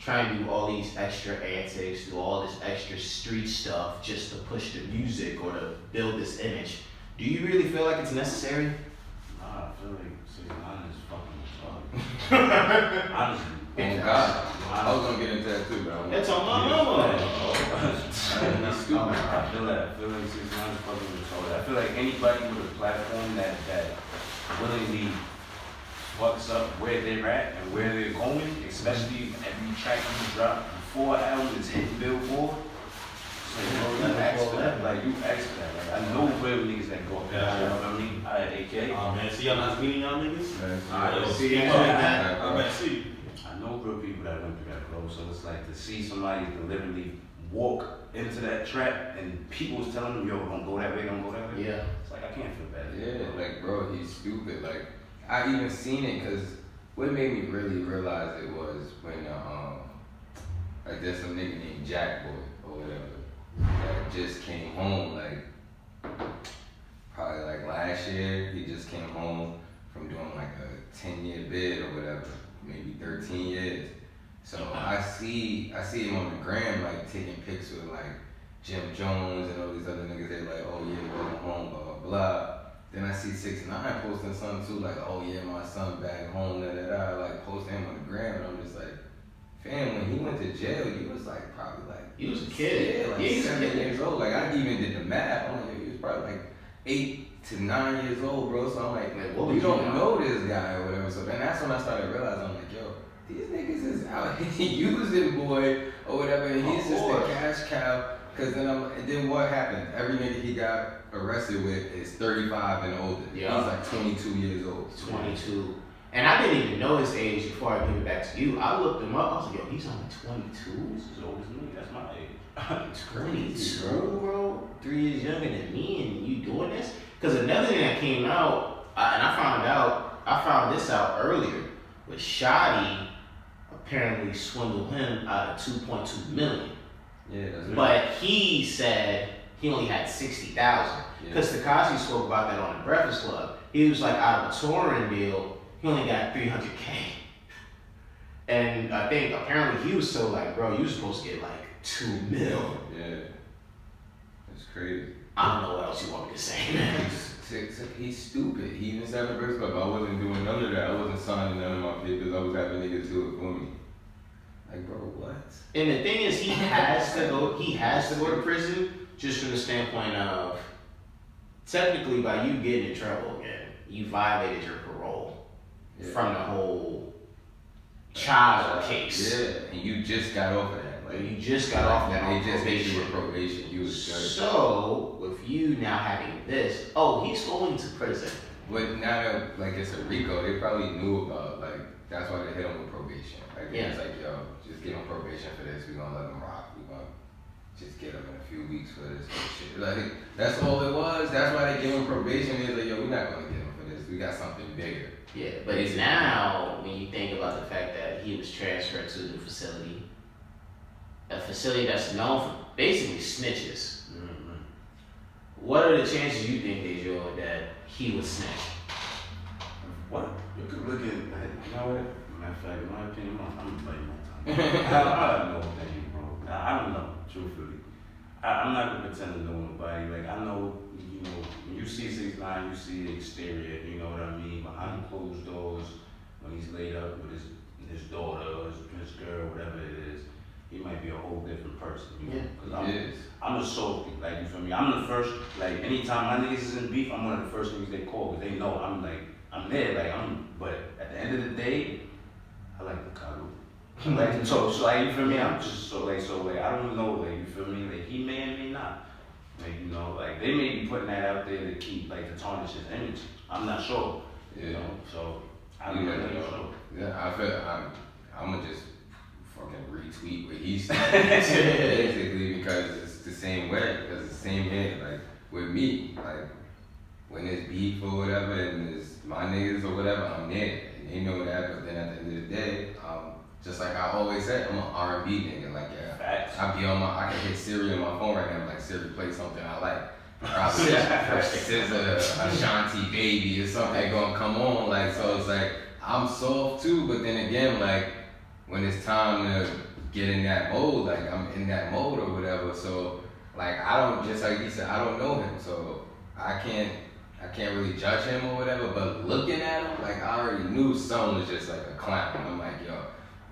Speaker 2: trying to do all these extra antics, do all this extra street stuff just to push the music or to build this image. Do you really feel like it's necessary?
Speaker 4: Nah, I feel like Six Nine is fucking retarded. Honestly.
Speaker 3: Oh God, I was gonna get into that too, but I'm
Speaker 2: That's on my mama.
Speaker 4: Oh, I feel like I feel like Six Nine is fucking retarded. I feel like anybody with a platform that that willingly fucks up where they're at and where they're going, especially every track you drop before album is hitting Billboard. You know, ask for like you ask for. Like I know real niggas that go.
Speaker 5: Yeah.
Speaker 4: You know what I mean? I AK.
Speaker 5: Oh man, see y'all not meeting y'all niggas?
Speaker 2: Ah,
Speaker 5: Yo,
Speaker 2: see, yeah.
Speaker 5: on that. I.
Speaker 4: I know real people that went through that, bro. So it's like to see somebody deliberately walk into that trap and people was telling them, yo, don't go that way, don't go that way.
Speaker 2: Yeah.
Speaker 4: It's like I can't feel bad.
Speaker 3: Yeah, like bro, he's stupid. Like I even seen it because what made me really realize it was when uh, um like there's some nigga named Jack Boy or whatever that just came home like probably like last year. He just came home from doing like a ten year bid or whatever, maybe thirteen years. So I see I see him on the gram like taking pics with like Jim Jones and all these other niggas. They're like, oh yeah, welcome home, blah blah blah. Then I see six nine posting something too, like, oh yeah, my son back home, da da da. Like posting him on the gram, and I'm just like, fam, when he went to jail, he was like probably like
Speaker 2: He was a kid.
Speaker 3: yeah, like
Speaker 2: Yeah, he was
Speaker 3: seven years old. Like I even did the math. I'm like, he was probably like eight to nine years old, bro. So I'm like,
Speaker 2: Like, what you
Speaker 3: don't
Speaker 2: know?
Speaker 3: know this guy or whatever. So then that's when I started realizing, I'm like, yo, these niggas is out here using boy or whatever. And he's just a cash cow. Cause then I'm, and then what happened? Every nigga he got arrested with is 35 and older.
Speaker 2: Yeah.
Speaker 3: He's like 22 years old.
Speaker 2: 22. And I didn't even know his age before I gave it back to you. I looked him up. I was like, yo, he's only 22.
Speaker 4: This is old as me. That's my age.
Speaker 2: 22, bro. Three years younger than me, and you doing this? Because another thing that came out, I, and I found out, I found this out earlier, was Shotti apparently swindled him out of 2.2 million.
Speaker 3: Yeah, that's
Speaker 2: But he said he only had 60,000.
Speaker 3: Yeah.
Speaker 2: Because Tekashi spoke about that on the Breakfast Club. He was like, out of a touring deal, he only got 300K. And I think apparently he was so like, bro, you were supposed to get like 2 mil.
Speaker 3: Yeah. It's crazy.
Speaker 2: I don't know what else you want me to say, man.
Speaker 3: He's, he's- he's stupid. He even said in the first club, I wasn't doing none of that. I wasn't signing none of my papers. I was having niggas do it for me. Like, bro, what?
Speaker 2: And the thing is, he has to go. He has to go to prison just from the standpoint of technically, by you getting in trouble again, you violated your parole
Speaker 3: Yeah.
Speaker 2: from the whole child case.
Speaker 3: Yeah, and you just got off of that.
Speaker 2: Like you just got off
Speaker 3: that. They just hit you
Speaker 2: probation.
Speaker 3: with probation. You was good.
Speaker 2: So with you now having this, oh, he's going to prison.
Speaker 3: But now that like it's a RICO, they probably knew about like that's why they hit him with probation. Like
Speaker 2: Yeah.
Speaker 3: was like, yo, just get on probation for this. We gonna let him rock. We gonna just get him in a few weeks for this shit. Like that's all it was. That's why they gave him probation. Is like, yo, we're not gonna get him. We got something bigger.
Speaker 2: Yeah, but it's now when you think about the fact that he was transferred to a new facility, a facility that's known for basically snitches.
Speaker 4: Mhm.
Speaker 2: What are the chances you think, Dajour, that he was snitch?
Speaker 4: What? You could look at, you know what? Matter of fact, in my opinion, I'm, I'm blaming my time. I, I have no opinion, bro. I, I don't know, truthfully. I, I'm not gonna pretend to know nobody. Like I know, you know, when you see six nine, you see the exterior. You know what I mean? Behind closed doors, when he's laid up with his his daughter or his, his girl, whatever it is, he might be a whole different person. You know?
Speaker 2: Yeah.
Speaker 4: 'Cause I'm,
Speaker 3: It is.
Speaker 4: I'm a salty, like you feel me. I'm the first, like anytime my niggas is in beef, I'm one of the first niggas they call because they know I'm like I'm there, like I'm. But at the end of the day, I like the cuddle. I like to talk. So like you feel me? I'm just so like so like I don't know, like you feel me? Like he may and may not. Like you know, like they may be putting that out there to keep like to tarnish his image. I'm not sure. You
Speaker 3: Yeah.
Speaker 4: know, so I
Speaker 3: You
Speaker 4: don't
Speaker 3: never
Speaker 4: really
Speaker 3: know.
Speaker 4: know.
Speaker 3: Yeah, I feel I'm I'm gonna just fucking retweet what he said basically because it's the same way because it's the same way like with me like when it's beef or whatever and it's my niggas or whatever I'm there and they know that but then at the end of the day um just like I always said I'm an R&B nigga like yeah
Speaker 4: Facts.
Speaker 3: I be on my I can hit Siri on my phone right now like Siri play something I like probably SZA, Ashanti, Baby or something gonna come on like so it's like I'm soft too, but then again, like when it's time to get in that mode, like I'm in that mode or whatever. So like I don't just like he said, I don't know him, so I can't I can't really judge him or whatever. But looking at him, like I already knew Stone was just like a clown. I'm like, yo,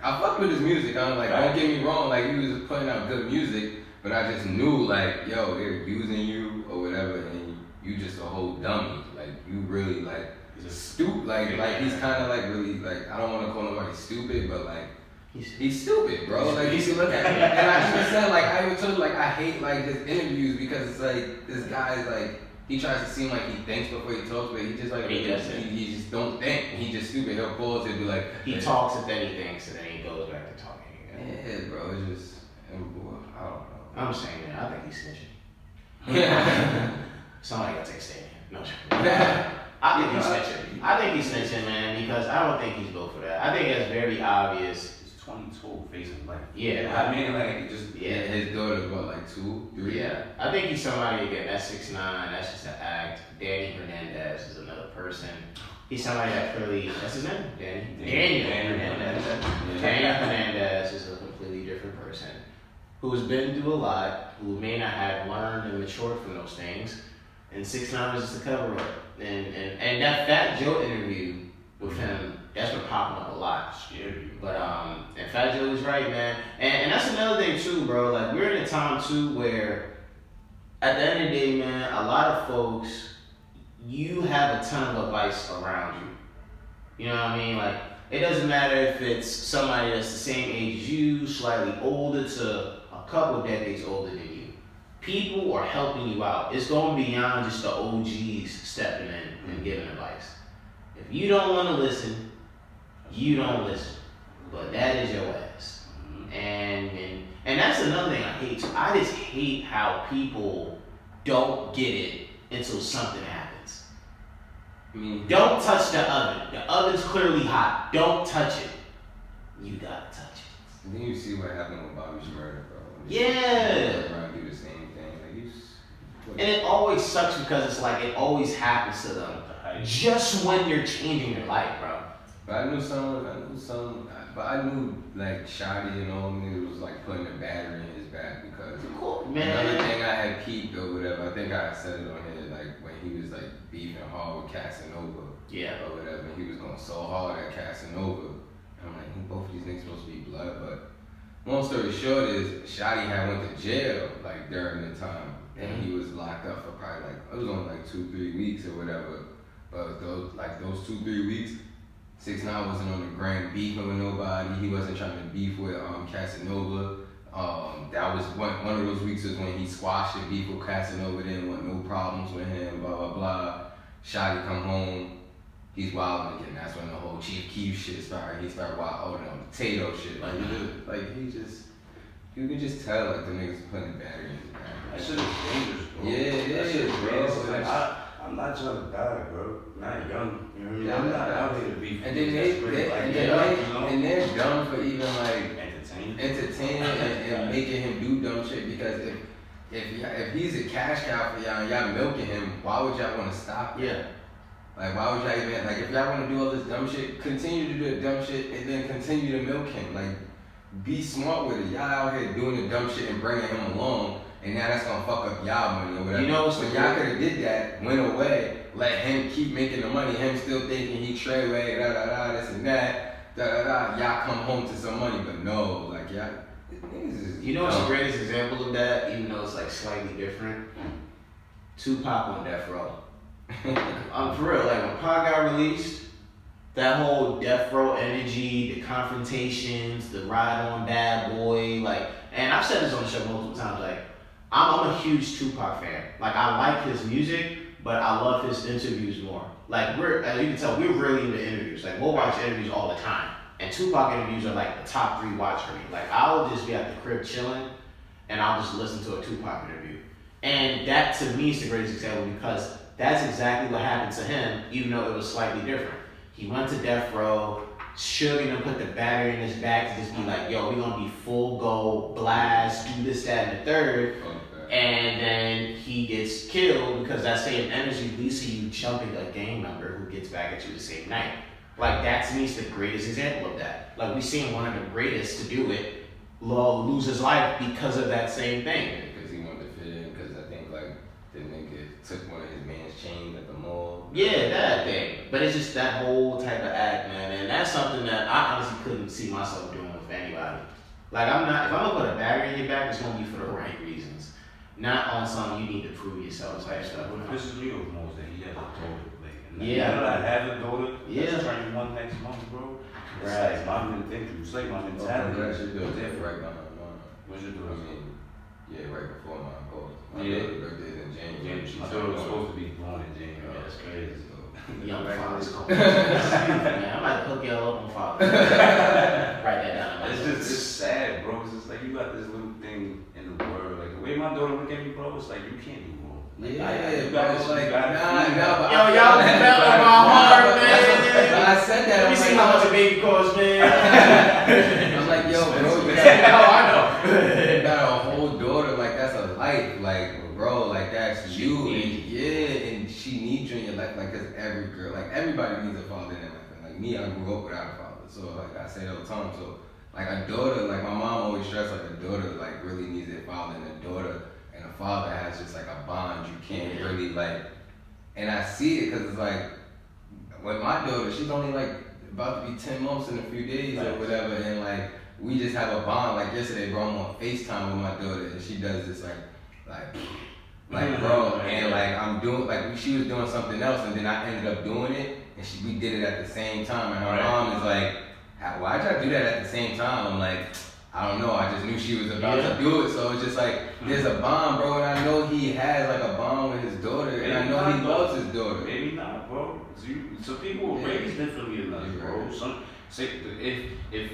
Speaker 3: I fucked with his music. I'm like, don't get me wrong, like he was putting out good music, but I just knew like, yo, they're using you or whatever, and you just a whole dummy. Like you really like
Speaker 4: He's a
Speaker 3: stupid. Like like he's kind of like really like I don't want to call nobody stupid, but like
Speaker 2: He's,
Speaker 3: he's stupid, bro. Like you can look at him, and I even said like I even told him like I hate like his interviews because it's like this guy's like he tries to seem like he thinks before he talks, but he just like
Speaker 2: He
Speaker 3: he, he, just don't think. He just stupid. He'll pause and be like
Speaker 2: he talks and then he thinks and then he goes back to talking again.
Speaker 3: Yeah, bro. It's just oh, I don't know.
Speaker 2: I'm saying, man, I think he's snitching.
Speaker 3: Yeah.
Speaker 2: Somebody gotta take a stand. No, I think he's snitching. I think he's snitching, man, because I don't think he's built for that. I think it's very obvious.
Speaker 4: He's 22, facing life.
Speaker 2: Yeah.
Speaker 4: I mean, like just
Speaker 3: yeah. His daughter's what like two, three.
Speaker 2: Yeah, I think he's somebody again. That's six nine. That's just an act. Danny Hernandez is another person. He's somebody that clearly. That's his name. Danny. Daniel Hernandez. Daniel Hernandez is a completely different person who's been through a lot, who may not have learned and matured from those things. And six nine is just a cover up. And and and that Fat Joe interview with him, that's been popping up a lot.
Speaker 4: Scary.
Speaker 2: But um, and Fat Joe is right, man. And, and that's another thing too, bro. Like we're in a time too where, at the end of the day, man, a lot of folks, you have a ton of advice around you. You know what I mean? Like it doesn't matter if it's somebody that's the same age as you, slightly older to a couple decades older than you. People are helping you out. It's going beyond just the OGs stepping in and giving advice. If you don't want to listen, you don't listen. But that is your ass. Mm-hmm. And and and that's another thing I hate. too. I just hate how people don't get it until something happens.
Speaker 3: I mean,
Speaker 2: Don't touch the oven. The oven's clearly hot. Don't touch it. You gotta touch it.
Speaker 3: then you see what happened with Bobby Shmurda, bro.
Speaker 2: Yeah.
Speaker 3: Around do the same thing. Like.
Speaker 2: And it always sucks because it's like it always happens to them
Speaker 4: The
Speaker 2: just when you're changing your life, bro.
Speaker 3: But I knew some, I knew some, but I knew like Shotti and all niggas was like putting a battery in his back because
Speaker 2: Cool,
Speaker 3: another
Speaker 2: man.
Speaker 3: thing I had peeped or whatever, I think I said it on here, like when he was like beefing hard with Casanova
Speaker 2: Yeah.
Speaker 3: or whatever, he was going so hard at Casanova. I'm like, who both of these niggas supposed to be blood, but long story short is Shotti had went to jail like during the time and he was locked up for probably like it was only like two, three weeks or whatever. But those like those two, three weeks, Six Nine wasn't on the gram beefing with nobody. He wasn't trying to beef with um Casanova. Um, that was one one of those weeks was when he squashed the beef with Casanova. Didn't want no problems with him. Blah blah blah. Shotti come home. He's wilding again. That's when the whole Chief Keef shit started. He started wilding on potato shit. Like, just, like he just, you could just tell like the niggas putting the battery in his back.
Speaker 4: That shit is dangerous, bro.
Speaker 3: Yeah, is,
Speaker 4: shit
Speaker 3: bro.
Speaker 4: Like, I, I'm not trying to die, bro. Not young. You know what I mean?
Speaker 3: Yeah,
Speaker 4: I'm not
Speaker 3: yeah.
Speaker 4: out here to be.
Speaker 3: And then they, they
Speaker 4: like,
Speaker 3: and
Speaker 4: yeah,
Speaker 3: they,
Speaker 4: you know?
Speaker 3: and they're dumb for even like
Speaker 4: entertain.
Speaker 3: entertaining and, and making him do dumb shit because if if if he's a cash cow for y'all and y'all milking him, why would y'all want to stop?
Speaker 2: Yeah.
Speaker 3: Like why would y'all even like if y'all want to do all this dumb shit, continue to do the dumb shit and then continue to milk him. Like be smart with it. Y'all out here doing the dumb shit and bringing him along, and now that's gonna fuck up y'all money or whatever.
Speaker 2: You know so
Speaker 3: y'all could have did that, went away, let him keep making the money. Him still thinking he Treyway, da da da, this and that, da da da. Y'all come home to some money, but no, like y'all. Is
Speaker 2: You know what's the greatest example of that, even though it's like slightly different? Tupac on Death Row. um, for real, like when Pac got released, that whole Death Row energy, the confrontations, the ride on Bad Boy, like, and I've said this on the show multiple times, like, I'm, I'm a huge Tupac fan. Like, I like his music, but I love his interviews more. Like, we're, as you can tell, we're really into interviews. Like, we'll watch interviews all the time. And Tupac interviews are like the top three watch for me. Like, I'll just be at the crib chilling, and I'll just listen to a Tupac interview. And that to me is the greatest example because that's exactly what happened to him, even though it was slightly different. He went to death row, Suge and put the battery in his back to just be like, yo, we gonna be full go, blast, do this, that, and the third. And then he gets killed because that same energy leads to you jumping a gang member who gets back at you the same night. Like that to me is the greatest example of that. Like we seen one of the greatest to do it lo- lose his life because of that same thing.
Speaker 3: Because he wanted to fit in, because I think like the nigga took one of his man's chains at the mall.
Speaker 2: Yeah, that thing. But it's just that whole type of act, man. And that's something that I honestly couldn't see myself doing with anybody. Like I'm not if I'm gonna put a battery in your back, it's gonna be for the right reasons. Not on some you need to prove yourself type stuff.
Speaker 4: What pisses me off most that he has a daughter. Like, and
Speaker 2: Yeah.
Speaker 4: Now that I have a daughter,
Speaker 2: Yeah.
Speaker 4: that's turning one next month, bro. It's
Speaker 2: Right.
Speaker 4: like my mentality. It's like my oh, mentality.
Speaker 3: That shit
Speaker 4: is
Speaker 3: do
Speaker 4: different.
Speaker 3: right behind mine.
Speaker 4: What's your
Speaker 3: I
Speaker 4: daughter?
Speaker 3: mean, yeah, right before mine. Pause. My
Speaker 4: Yeah.
Speaker 3: daughter's birthday is in January.
Speaker 4: Yeah, she
Speaker 3: My
Speaker 4: thought it was
Speaker 3: daughter-
Speaker 4: supposed to be born in January. Oh, that's crazy.
Speaker 3: So,
Speaker 2: Young fathers call. man, I might hook y'all up on father. Write that down.
Speaker 4: It's just it's sad, bro. Cause it's like you got this little thing in the world. Like the way my daughter look at me, bro, it's like you can't do wrong. Like,
Speaker 3: Yeah,
Speaker 4: I- you
Speaker 3: bro,
Speaker 4: got this,
Speaker 3: like,
Speaker 4: you got it.
Speaker 3: nah,
Speaker 4: You
Speaker 3: nah,
Speaker 4: got
Speaker 3: but.
Speaker 2: Yo,
Speaker 3: I-
Speaker 2: y'all
Speaker 3: I-
Speaker 2: melting my heart, man.
Speaker 3: But I said that.
Speaker 2: Let me see how much a baby costs, man.
Speaker 3: I'm like, yo, bro, you got,
Speaker 2: oh, I know.
Speaker 3: you got a whole daughter, like that's a life, like bro, like that's
Speaker 2: She
Speaker 3: you,
Speaker 2: needs
Speaker 3: and, yeah, and she needs you in your life, like cause every girl, like everybody needs a father in their life, and like me, I grew up without a father, so like I say it all the time, so like a daughter, like my mom always stressed, like a daughter, like really needs a father, and a daughter and a father has just like a bond you can't really like, and I see it, cause it's like with my daughter, she's only like about to be ten months in a few days or whatever, and like we just have a bond. Like yesterday, bro, I'm on Facetime with my daughter, and she does this like, like, like, mm-hmm. bro, and like I'm doing like she was doing something else, and then I ended up doing it, and she we did it at the same time, and her
Speaker 4: Right.
Speaker 3: mom is like, why'd y'all do that at the same time? I'm like. I don't know. I just knew she was about
Speaker 2: Yeah.
Speaker 3: to do it, so it's just like mm-hmm. there's a bond, bro, and I know he has like a bond with his daughter, and I
Speaker 4: Maybe
Speaker 3: know he loves his daughter.
Speaker 4: Maybe not, bro. So, you, so people were
Speaker 3: Yeah.
Speaker 4: raised differently us,
Speaker 3: You're
Speaker 4: bro. Some say if if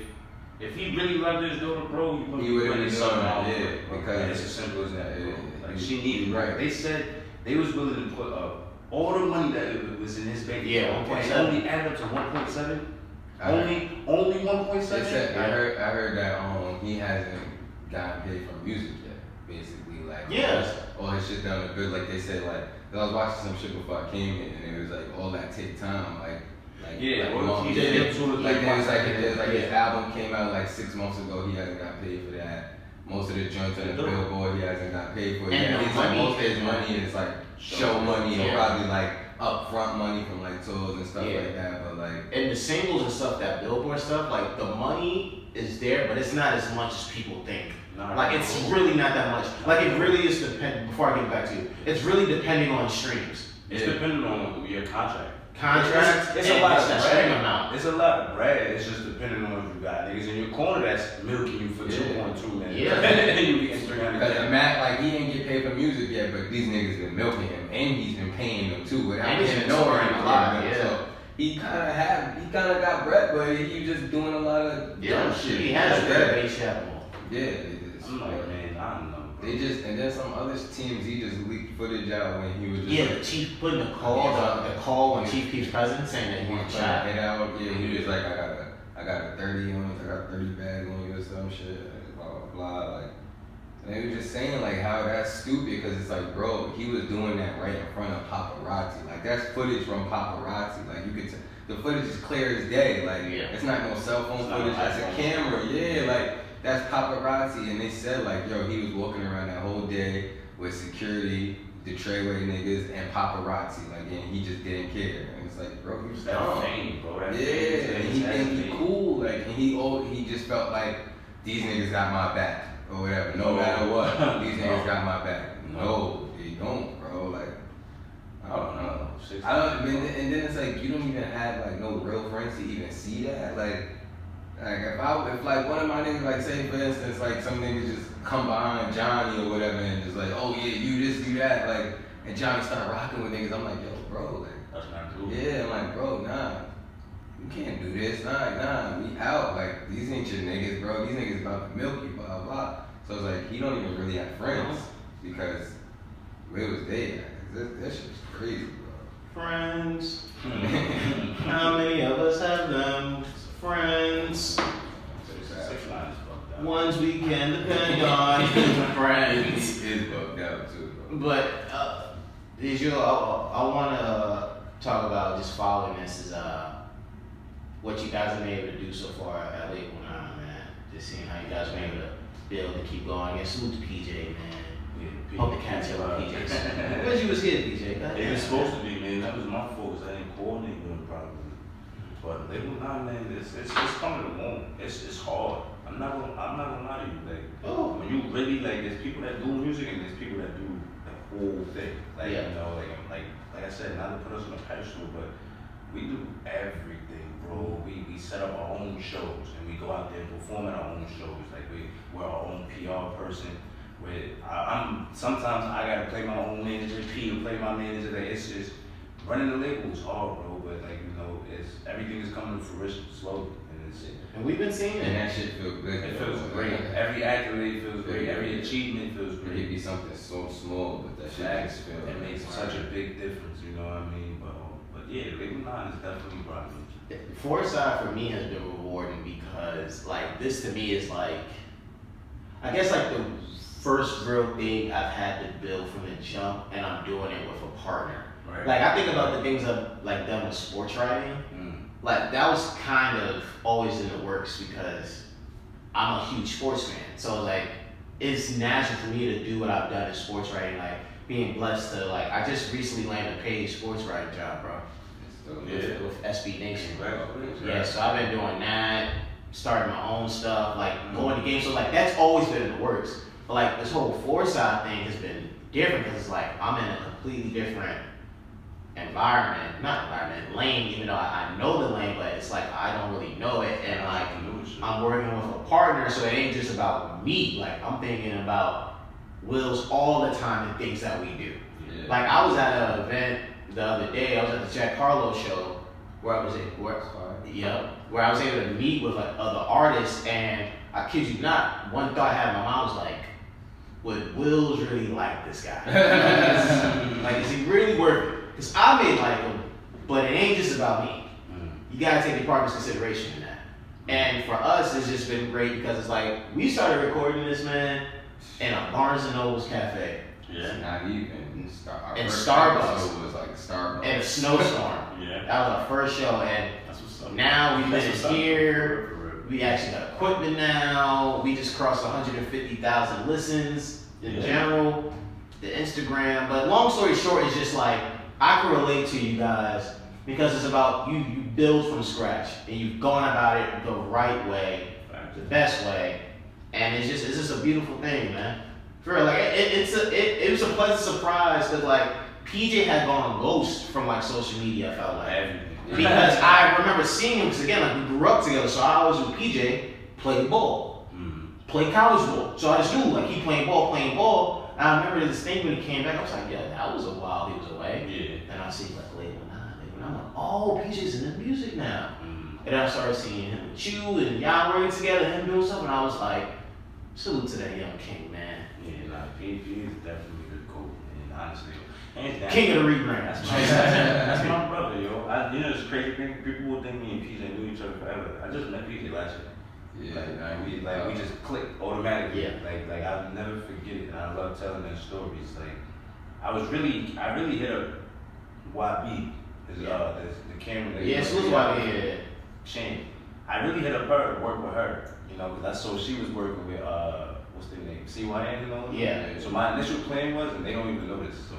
Speaker 4: if he really loved his daughter, bro, he would have
Speaker 3: He
Speaker 4: be
Speaker 3: wouldn't
Speaker 4: putting
Speaker 3: be
Speaker 4: something
Speaker 3: doing
Speaker 4: out.
Speaker 3: it, yeah,
Speaker 4: with it, bro.
Speaker 3: because-
Speaker 4: it's as simple as that.
Speaker 3: Yeah,
Speaker 4: Like she needed
Speaker 3: Right.
Speaker 4: They said they was willing to put up all the money that was in his bank.
Speaker 2: Yeah,
Speaker 4: account, and
Speaker 2: 1.7.
Speaker 4: only added up to one point seven. Only only one point
Speaker 3: They said, I heard I heard that um he hasn't gotten paid from music yet. Basically, like
Speaker 2: Yeah.
Speaker 3: all his shit down the good. Like they said, like I was watching some shit before I came in, and it was like all that take time, like like
Speaker 4: Yeah,
Speaker 3: like,
Speaker 4: well, he
Speaker 2: did
Speaker 3: yeah.
Speaker 2: it
Speaker 4: two to
Speaker 3: like
Speaker 4: three
Speaker 3: there was
Speaker 4: months.
Speaker 3: like there's like his
Speaker 2: Yeah.
Speaker 3: album came out like six months ago. He hasn't got paid for that. Most of the joints on the
Speaker 2: Dope.
Speaker 3: billboard, he hasn't got paid for.
Speaker 2: And
Speaker 3: Yeah,
Speaker 2: the
Speaker 3: he's like most of his money is like
Speaker 4: Show
Speaker 3: show money or probably like upfront money from like tours and stuff
Speaker 2: Yeah.
Speaker 3: like that. But like
Speaker 2: And the singles and stuff, that billboard stuff, like the money is there, but it's not as much as people think.
Speaker 4: Nah,
Speaker 2: Like it's
Speaker 4: bro.
Speaker 2: really not that much. Like it really is depend. Before I get back to you, it's really depending on streams.
Speaker 4: It's
Speaker 3: Yeah.
Speaker 4: depending on your contract.
Speaker 2: Contracts.
Speaker 4: It's, it's
Speaker 2: and
Speaker 4: a lot
Speaker 2: it's
Speaker 4: of
Speaker 2: that string
Speaker 4: bread.
Speaker 2: amount.
Speaker 4: It's a lot of bread. It's just depending on if you got niggas in your corner that's milking you for
Speaker 3: Yeah.
Speaker 4: two point two million.
Speaker 2: Yeah.
Speaker 4: and you getting three hundred.
Speaker 3: Because the Matt, like, he ain't get paid for music yet, but these niggas been milking him, and he's been paying them too, without
Speaker 2: And he's
Speaker 3: him
Speaker 2: been
Speaker 3: knowing
Speaker 2: touring a
Speaker 3: him
Speaker 2: lot, yeah.
Speaker 3: So he kind of have, he kind of got bread, but he just doing a lot of
Speaker 2: Yeah,
Speaker 3: dumb shit.
Speaker 2: he has bread, but he should have more.
Speaker 3: Yeah, they
Speaker 4: I'm like, man, I don't know. bro.
Speaker 3: They just, and then some other teams, he just leaked footage out when he was just
Speaker 2: Yeah,
Speaker 3: like,
Speaker 2: the chief putting the call, the, the call when Chief Keef's president saying that he
Speaker 3: was
Speaker 2: shot.
Speaker 3: hit out. Yeah, he was like, I got a, I got a thirty on you. I got thirty bag on you or some shit. like, Blah blah blah. Like, and he was just saying like how that's stupid because it's like, bro, he was doing that right in front of paparazzi. Like that's footage from paparazzi. Like you could, t- the footage is clear as day. Like
Speaker 2: Yeah.
Speaker 3: it's not no cell phone
Speaker 4: It's
Speaker 3: footage.
Speaker 4: no
Speaker 3: That's a camera. Yeah, like that's paparazzi. And they said like, yo, he was walking around that whole day with security. The Treyway niggas and paparazzi, like, and he just didn't care. And it's like, bro, you
Speaker 4: It's
Speaker 3: dumb.
Speaker 4: fame, bro. That
Speaker 3: Yeah, and he think he
Speaker 4: fame.
Speaker 3: cool, like, and he oh, he just felt like these niggas got my back or whatever. No
Speaker 4: No.
Speaker 3: matter what, these
Speaker 4: No.
Speaker 3: niggas got my back.
Speaker 4: No.
Speaker 3: No, they don't, bro. Like, I don't know.
Speaker 4: Six-
Speaker 3: I don't. And then, and then it's like you don't even have like no real friends to even see that. Like, like if I if like one of my niggas like say for instance like some niggas just come behind Johnny or whatever and just like oh yeah you this you that like and Johnny start rocking with niggas I'm like yo bro like.
Speaker 4: That's not cool.
Speaker 3: Yeah, I'm like, bro, nah. You can't do this. Nah, nah, we out. Like, these ain't your niggas, bro. These niggas about to milk you, blah, blah. So it's like, he don't even really have friends uh-huh. because where was they at? 'Cause That, that shit was crazy.
Speaker 2: Friends. How many of us have them? Friends.
Speaker 4: Six nine is fucked up.
Speaker 2: Ones we can depend on. Friends.
Speaker 3: He is bugged out, too, bro.
Speaker 2: But uh, is your I, I want to talk about just following this is uh what you guys have been able to do so far at Lake One Nine, man. Just seeing how you guys have been able to build and keep going. And salute to PJ, man.
Speaker 4: Yeah,
Speaker 2: Hope the cats
Speaker 4: P-
Speaker 2: have
Speaker 4: P-
Speaker 2: PJs. Where's you was here, PJ? God
Speaker 4: It
Speaker 2: damn.
Speaker 4: was supposed to be, man. That was my fault 'cause I didn't coordinate with him properly. But label nine, man, it's it's, it's coming along. It's it's hard. I'm not gonna I'm not gonna lie to you. Like
Speaker 2: Oh.
Speaker 4: when you really like, there's people that do music and there's people that do the whole thing. Like
Speaker 2: Yeah.
Speaker 4: you know, like I'm- like like I said, not to put us on a pedestal, but we do everything, bro. We we set up our own shows and we go out there and perform at our own shows. Like we we're our own PR person. With I, I'm sometimes I gotta play my own manager, P to play my manager. Like it's just running the label is hard, bro. But like you know, it's everything is coming to fruition slowly, and it's
Speaker 2: And we've been seeing it.
Speaker 3: And that shit feel good.
Speaker 4: it
Speaker 3: though.
Speaker 4: feels great. Every accolade feels great. Every achievement feels
Speaker 3: great. It
Speaker 4: great.
Speaker 3: be something so small, but that shit
Speaker 4: Facts.
Speaker 3: just feel
Speaker 4: It makes such a big difference. You know what I mean? But um, but yeah, label nine is definitely brought me.
Speaker 2: Foresight for me has been rewarding because like this to me is like I guess like the first real thing I've had to build from the jump and I'm doing it with a partner.
Speaker 4: Right.
Speaker 2: Like I think about the things I've like done with sports writing.
Speaker 4: Mm.
Speaker 2: Like that was kind of always in the works because I'm a huge sports fan. So like it's natural for me to do what I've done in sports writing, like being blessed to like I just recently landed a paid sports writing job, bro.
Speaker 4: Yeah.
Speaker 2: With, with SB Nation.
Speaker 4: Congratulations.
Speaker 2: Yeah, so I've been doing that, starting my own stuff, like going to games. So like that's always been in the works. But like this whole foresight thing has been different because it's like I'm in a completely different environment, not environment, lane. Even though I, I know the lane, but it's like I don't really know it, and like I'm working with a partner, so it ain't just about me. Like I'm thinking about Will's all the time and things that we do.
Speaker 3: Yeah.
Speaker 2: Like I was at an event the other day. I was at the Jack Harlow show where I was at, where yeah, where I was able to meet with like other artists, and I kid you not, one thought I had in my mind was like, would Will's really like this guy? like, is he really worth it? Because I may like him, but it ain't just about me. Mm. You gotta take your partner's consideration in that. And for us, it's just been great because it's like we started recording this man in a Barnes and Noble's cafe
Speaker 4: Yeah.
Speaker 3: Not even. Star-
Speaker 2: And Starbucks.
Speaker 3: episode was like Starbucks.
Speaker 2: in a snowstorm.
Speaker 4: Yeah.
Speaker 2: That was our first show, and
Speaker 4: That's what's up.
Speaker 2: now we've been
Speaker 4: what's up.
Speaker 2: here.
Speaker 4: For real, for real.
Speaker 2: We actually got equipment now. We just crossed 150,000 listens in
Speaker 4: Yeah.
Speaker 2: general. The Instagram, but long story short, it's just like I can relate to you guys because it's about you. You build from scratch and you've gone about it the right way, the best way, and it's just it's just a beautiful thing, man. For real, like it, it's a it, it was a pleasant surprise because like PJ had gone ghost from like social media. I felt like. Because I remember seeing him because again like we grew up together, so I always with PJ play ball,
Speaker 4: Mm.
Speaker 2: play college ball. So I just knew like he playing ball, playing ball. And I remember this thing when he came back. I was like, yeah, that was a while he was away.
Speaker 4: Yeah.
Speaker 2: And I see like label nine. I'm like, oh, PJ's in the music now.
Speaker 4: Mm.
Speaker 2: And then I started seeing him with you and y'all working together, him doing stuff, and I was like, salute to that young king, man.
Speaker 4: Yeah, like P P is definitely the goat, and honestly.
Speaker 2: King of the rebrand.
Speaker 4: That's my, that's my brother, yo. I, you know, it's crazy thing. People would think me and PJ knew each other forever. I just met PJ last year.
Speaker 3: Yeah,
Speaker 4: like,
Speaker 3: nah,
Speaker 4: we like we just clicked automatically.
Speaker 2: Yeah.
Speaker 4: Like like I'll never forget it, and I love telling their stories. Like I was really I really hit up YB, his uh his, the camera. lady.
Speaker 2: Yes, who's why they here?
Speaker 4: Shane. I really hit up her to work with her, you know, because I saw she was working with uh what's their name, CYN, you know.
Speaker 2: Yeah.
Speaker 4: So my initial plan was, and they don't even know this, so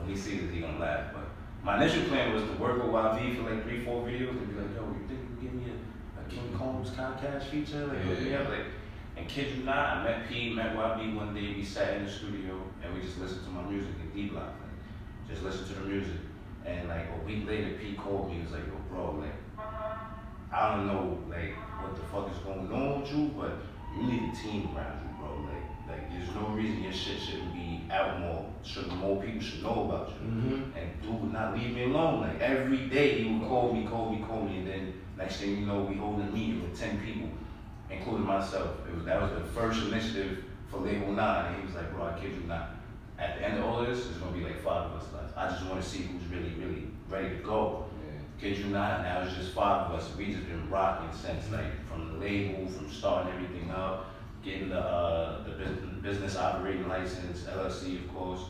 Speaker 4: when he sees it, he gonna laugh. But my initial plan was to work with YB for like three, four videos and be like, yo, you think you give me a, a King Combs Comcast feature? Like,
Speaker 3: Yeah.
Speaker 4: yeah. like, and kid you not, I met P, met YB one day. We sat in the studio and we just listened to my music in D Block, like, just listen to the music. And like a week later, P called me. He was like, yo, bro, like, I don't know, like, what the fuck is going on with you, but you need a team around. Like, there's no reason your shit shouldn't be out more. Should more people should know about you.
Speaker 2: Mm-hmm.
Speaker 4: And dude would not leave me alone. Like every day he would call me, call me, call me, and then next thing you know, we holding a meeting with ten people, including myself. It was that was the first initiative for Label Nine, and he was like, bro, I kid you not. At the end of all this, there's gonna be like five of us left. I just want to see who's really, really ready to go. Kid you not, now it's just five of us. We just been rocking since like from the label, from starting everything up, getting the uh, the business, operating license, LLC of course,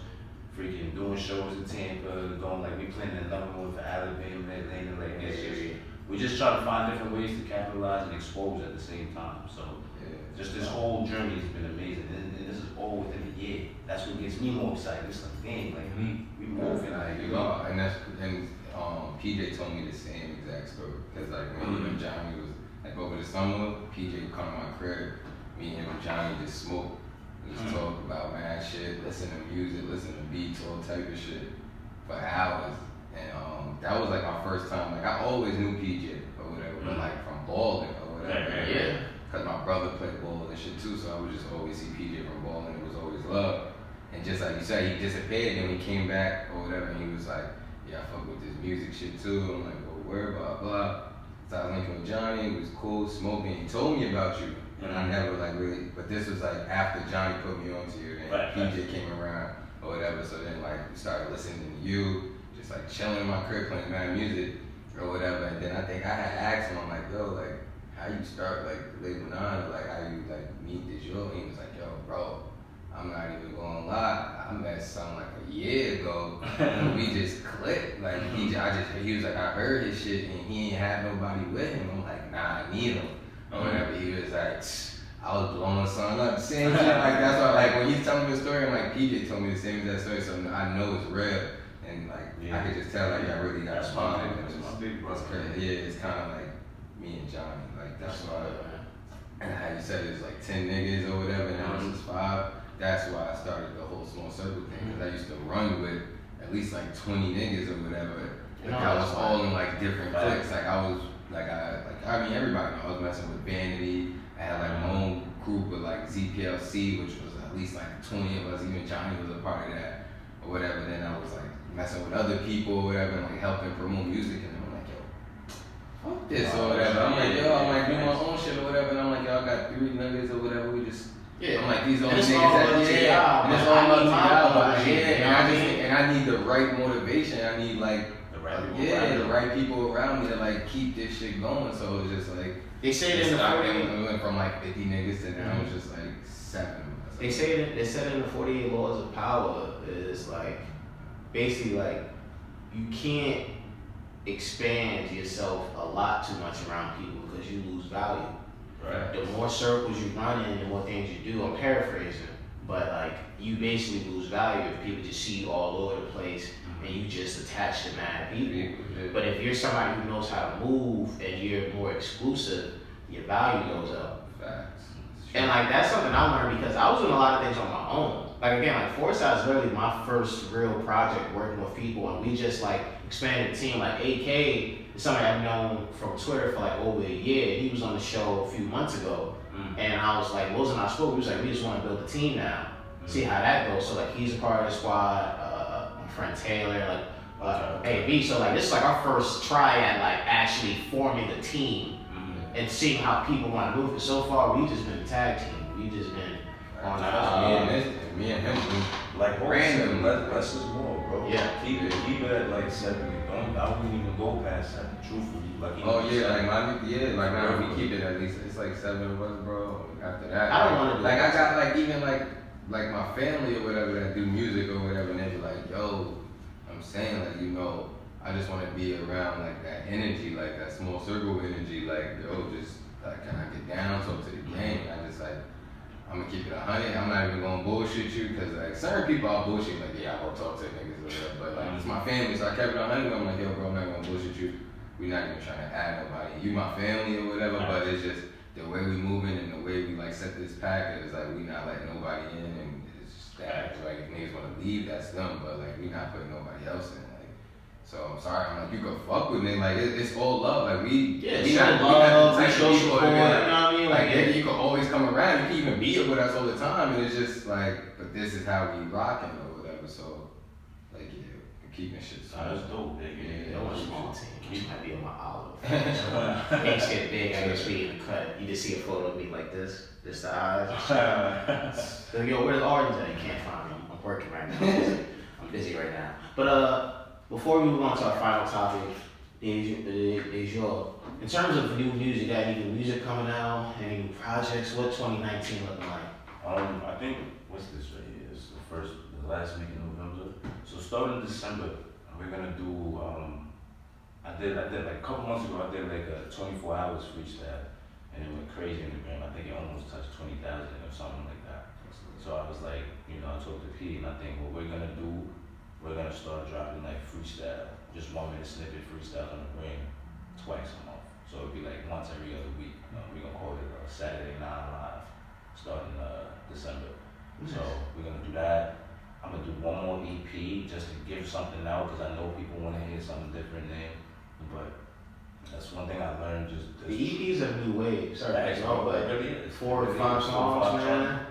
Speaker 4: freaking doing shows in Tampa, going like we planning another one for Alabama, Atlanta, like it's just we just try to find different ways to capitalize and expose at the same time. So
Speaker 3: Yeah.
Speaker 4: just this whole journey has been amazing, and, and this is all within a year. That's what gets me more excited. It's like, dang, like we we moving, like you know.
Speaker 3: and that's and um, PJ told me the same exact story because like when and Johnny was like over the summer, PJ would come to my crib, me and him and Johnny just smoke, just
Speaker 4: Mm.
Speaker 3: talk about mad shit, listen to music, listen to beats, all type of shit for hours. And um, that was like my first time. Like I always knew PJ or whatever, but
Speaker 4: Mm.
Speaker 3: like from balling or whatever.
Speaker 4: Right,
Speaker 2: yeah.
Speaker 3: Cause my brother played ball and shit too, so I would just always see PJ from balling. and it was always love. And just like you said, he disappeared and he came back or whatever and he was like, Yeah, I fuck with this music shit too. I'm like, well where blah blah. So I was linking with Johnny, it was cool, smoking. He told me about you. And I never like really but this was like after Johnny put me onto you and
Speaker 4: Right, right.
Speaker 3: PJ came around or whatever. So then like we started listening to you, just like chilling in my crib playing mad music or whatever. And then I think I had asked him, I'm like, yo, like how you start like label nine, or, like how you like meet this yo? And he was like, yo, bro, I'm not even gonna lie, I met some like a year ago, and we just clicked. Like he, mm-hmm. I just, he was like, I heard his shit, and he ain't had nobody with him. I'm like, nah, I need him, or whatever. He was like. I was blowing son up, same shit. Like that's why, like when he's telling me the story, I'm like PJ told me the same exact story, so I know it's real, and like I could just tell like I really got
Speaker 4: That's my big, that's my big brother.
Speaker 3: crazy. Yeah, it's kind of like me and Johnny. Like that's why. And how you said it's like ten niggas or whatever, now
Speaker 4: Mhm.
Speaker 3: it's just five. That's why I started the whole small circle thing because I used to run with at least like twenty niggas or whatever. Like
Speaker 2: No,
Speaker 3: I was all in like different cliques. Like I was like I like I mean everybody know I was messing with Vanity. I had like my own group with like ZPLC, which was at least like twenty of us. Even Johnny was a part of that or whatever. Then I was like messing with other people or whatever, and like helping promote music. And I'm like, yo, fuck this or whatever. I'm like, yo, I'm like do my own shit or whatever. And I'm like, I got three niggas or whatever. We just
Speaker 2: Yeah.
Speaker 3: I'm like these are the niggas that yeah,
Speaker 2: y'all,
Speaker 3: and it's all up to y'all. Yeah, and I just and I need the right motivation. I need like
Speaker 4: The right people
Speaker 3: yeah,
Speaker 4: around
Speaker 3: the right people around me to like keep this shit going. So it was just like
Speaker 2: They say that
Speaker 3: it
Speaker 2: in the
Speaker 3: stopped
Speaker 2: 40,
Speaker 3: and we went from like 50 niggas to now it's just like seven. of us.
Speaker 2: they say that they said in the 48 laws of power is like basically like you can't expand yourself a lot too much around people because you lose value.
Speaker 4: Right.
Speaker 2: The more circles you run in, the more things you do. I'm paraphrasing, but like you basically lose value if people just see you all over the place and you just attach to mad people.
Speaker 3: Yeah.
Speaker 2: But if you're somebody who knows how to move and you're more exclusive, your value goes up.
Speaker 3: Facts.
Speaker 2: And like that's something I learned because I was doing a lot of things on my own. Like again, like Fourside is literally my first real project working with people, and we just like expanded the team. Like AK is somebody I've known from Twitter for like over a year. He was on the show a few months ago,
Speaker 4: Mm.
Speaker 2: and I was like, Wilson, I spoke. He was like, we just want to build a team now, see how that goes. So like he's a part of the squad. Uh, friend Taylor, like uh, AB. So like this is like our first try at like actually forming the team
Speaker 4: Mhm.
Speaker 2: and seeing how people want to move. But so far, we just been a tag team. We just been on
Speaker 3: Nah,
Speaker 2: uh,
Speaker 3: me and this, me and him,
Speaker 4: Like
Speaker 3: Random.
Speaker 4: random, less, less is more, bro.
Speaker 2: Yeah.
Speaker 4: Keep it, keep it at like seventy. Don't, I wouldn't even go past seven. Truthfully, like.
Speaker 3: oh yeah, like my, yeah, like now we keep it at least, it's like seven of us, bro. After that,
Speaker 2: I don't wanna
Speaker 3: like. I got like even like like my family or whatever that do music or whatever, and they be like, yo, I'm saying like you know, I just want to be around like that energy, like that small circle energy, like yo, just like can I get down, talk to the gang, I just like. I'm gonna keep it a hundred. I'm not even gonna bullshit you because like certain people are bullshit like yeah I won't talk to niggas or whatever. But like it's my family, so I kept it a hundred. I'm like yo bro, I'm not gonna bullshit you. We're not even trying to add nobody. You my family or whatever. But it's just the way we moving and the way we like set this pack is like we not letting nobody in and it's just that like if niggas wanna leave that's them. But like we not putting nobody else in. Like so I'm sorry. I'm like you can fuck with me. Like it, it's all love. Like we
Speaker 2: yeah,
Speaker 3: we
Speaker 2: show
Speaker 3: not, we
Speaker 2: love,
Speaker 3: not the type
Speaker 2: show
Speaker 3: of
Speaker 2: support.
Speaker 3: people
Speaker 2: You know what I mean?
Speaker 3: like,
Speaker 2: Like,
Speaker 3: nigga,
Speaker 2: it,
Speaker 3: you can always come around. You can even be with us all the time, and it's just like, but this is how we rocking or whatever. So, like, yeah, we're keeping shit.
Speaker 4: Nah, that's dope, nigga.
Speaker 3: Yeah.
Speaker 2: no one's small team. You might be on my olive. Things get big. I get be in the cut. You just see a photo of me like this, just the eyes. So, yo, where's the orange at? You can't find me. I'm, I'm working right now. I'm busy. Right now. But uh, before we move on to our final topic, is is your in terms of new music, got any new music coming out? Any new projects? What 2019 looking like?
Speaker 4: Um, I think what's this right here? It's the first, the last week in November. So starting December, we're gonna do. I did, I did like a couple months ago. I did like a 24 hours freestyle, and it went crazy in the gram. I think it almost touched 20,000 or something like that. So I was like, you know, I talked to P, and I think what we're gonna do, we're gonna start dropping like freestyle, just one minute snippet freestyle on the gram, twice a month. So it'd be like once every other week. Uh, we're gonna call it uh, Saturday Nine Live, starting uh, December. So we're gonna do that. I'm gonna do one more EP just to give something out because I know people want to hear something different there. But that's one thing I learned. Just,
Speaker 2: The EPs are new wave. Sorry,
Speaker 4: Facts,
Speaker 2: to
Speaker 4: bro,
Speaker 2: cut
Speaker 4: it
Speaker 2: you off,
Speaker 4: really is.
Speaker 2: but four or five
Speaker 4: is. Four or
Speaker 2: songs, man.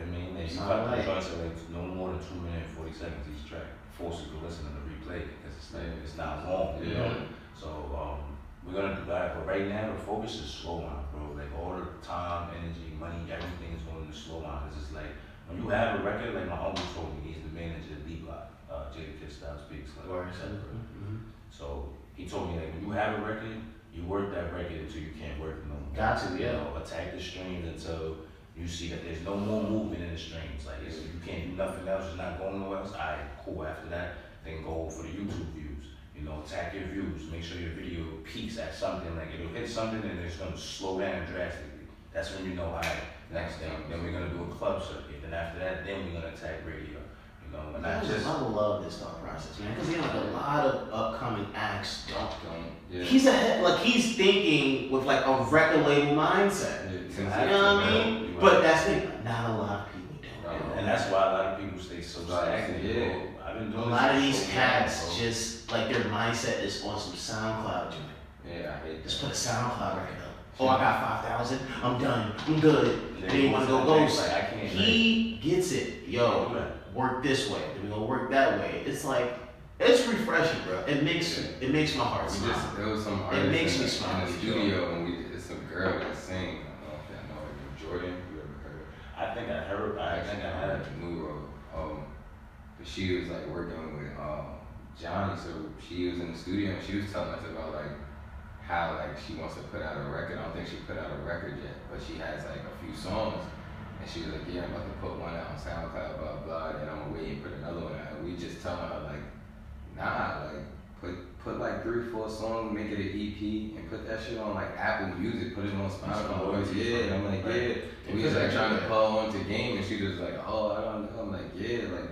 Speaker 4: I mean? And
Speaker 2: Sound
Speaker 4: cut the joints are like no more than two minutes and forty seconds each track. Forces you to listen to the replay because it's like it's not long. You know? So um, we're gonna do that. But right now the focus is slow on, bro. Like all the time, energy, money, everything is going to slow on. It's just like when you have a record, like my uncle told me, he's the manager of D Block, uh, Jadakiss Style Speaks. Like,
Speaker 2: Word.
Speaker 4: separate.
Speaker 2: Mhm.
Speaker 4: So he told me like when you have a record, you work that record until you can't work no more.
Speaker 2: Got to,
Speaker 4: You
Speaker 2: yeah.
Speaker 4: know, attack the streams until you see that there's no more movement in the streams. Like it's, you can't do nothing else. It's not going nowhere else. Alright, cool. After that, then go for the YouTube views. You know, attack your views. Make sure your video peaks at something. Like it'll hit something and it's gonna slow down drastically. That's when you know, alright, next thing. Then we're gonna do a club circuit. Then after that, then we're gonna attack radio. You know, and
Speaker 2: I just
Speaker 4: just
Speaker 2: I love this thought process, man, because you know, like a lot of upcoming acts don't.
Speaker 3: Don't, yeah.
Speaker 2: He's ahead, like he's thinking with like a record label mindset.
Speaker 3: Yeah,
Speaker 2: You know what I mean? But that's the thing. Not a lot of people do.
Speaker 3: Right.
Speaker 4: And, and that's why a lot of people stay so
Speaker 3: Right,
Speaker 4: stagnant.
Speaker 3: yeah.
Speaker 4: I've been
Speaker 2: A lot of these
Speaker 4: for so
Speaker 2: cats
Speaker 4: long,
Speaker 2: just like their mindset is on some SoundCloud joint.
Speaker 3: Yeah, I hate
Speaker 2: Just put a SoundCloud record up. Oh, I got five thousand. I'm done. I'm good.
Speaker 4: They
Speaker 2: want to go ghost.
Speaker 4: like, I can't,
Speaker 2: He gets it. Yo,
Speaker 4: Right.
Speaker 2: Work this way. Then we gonna work that way. It's like it's refreshing, bro. It makes it makes my heart
Speaker 3: We
Speaker 2: smile.
Speaker 3: just there was some artist
Speaker 2: makes
Speaker 3: in,
Speaker 2: me smile,
Speaker 3: in the studio and we it's a girl that sing. I don't know if y'all know her, Jordan. You ever heard of her?
Speaker 4: I think I heard. I think I had.
Speaker 3: New Road. Um, but she was like working with um Johnny, so she was in the studio and she was telling us about like how like she wants to put out a record. I don't think she put out a record yet, but she has like a few songs. And she was like, yeah, I'm about to put one out on SoundCloud, blah blah, and I'm gonna wait and put another one out. And we just telling her like, nah, like put put like three, four songs, make it an EP, and put that shit on like Apple Music, put it on Spotify. Yeah, and I'm
Speaker 4: it,
Speaker 3: like, yeah. And we was like trying to pull on to game, and she was like, oh, I don't know. I'm like, yeah, like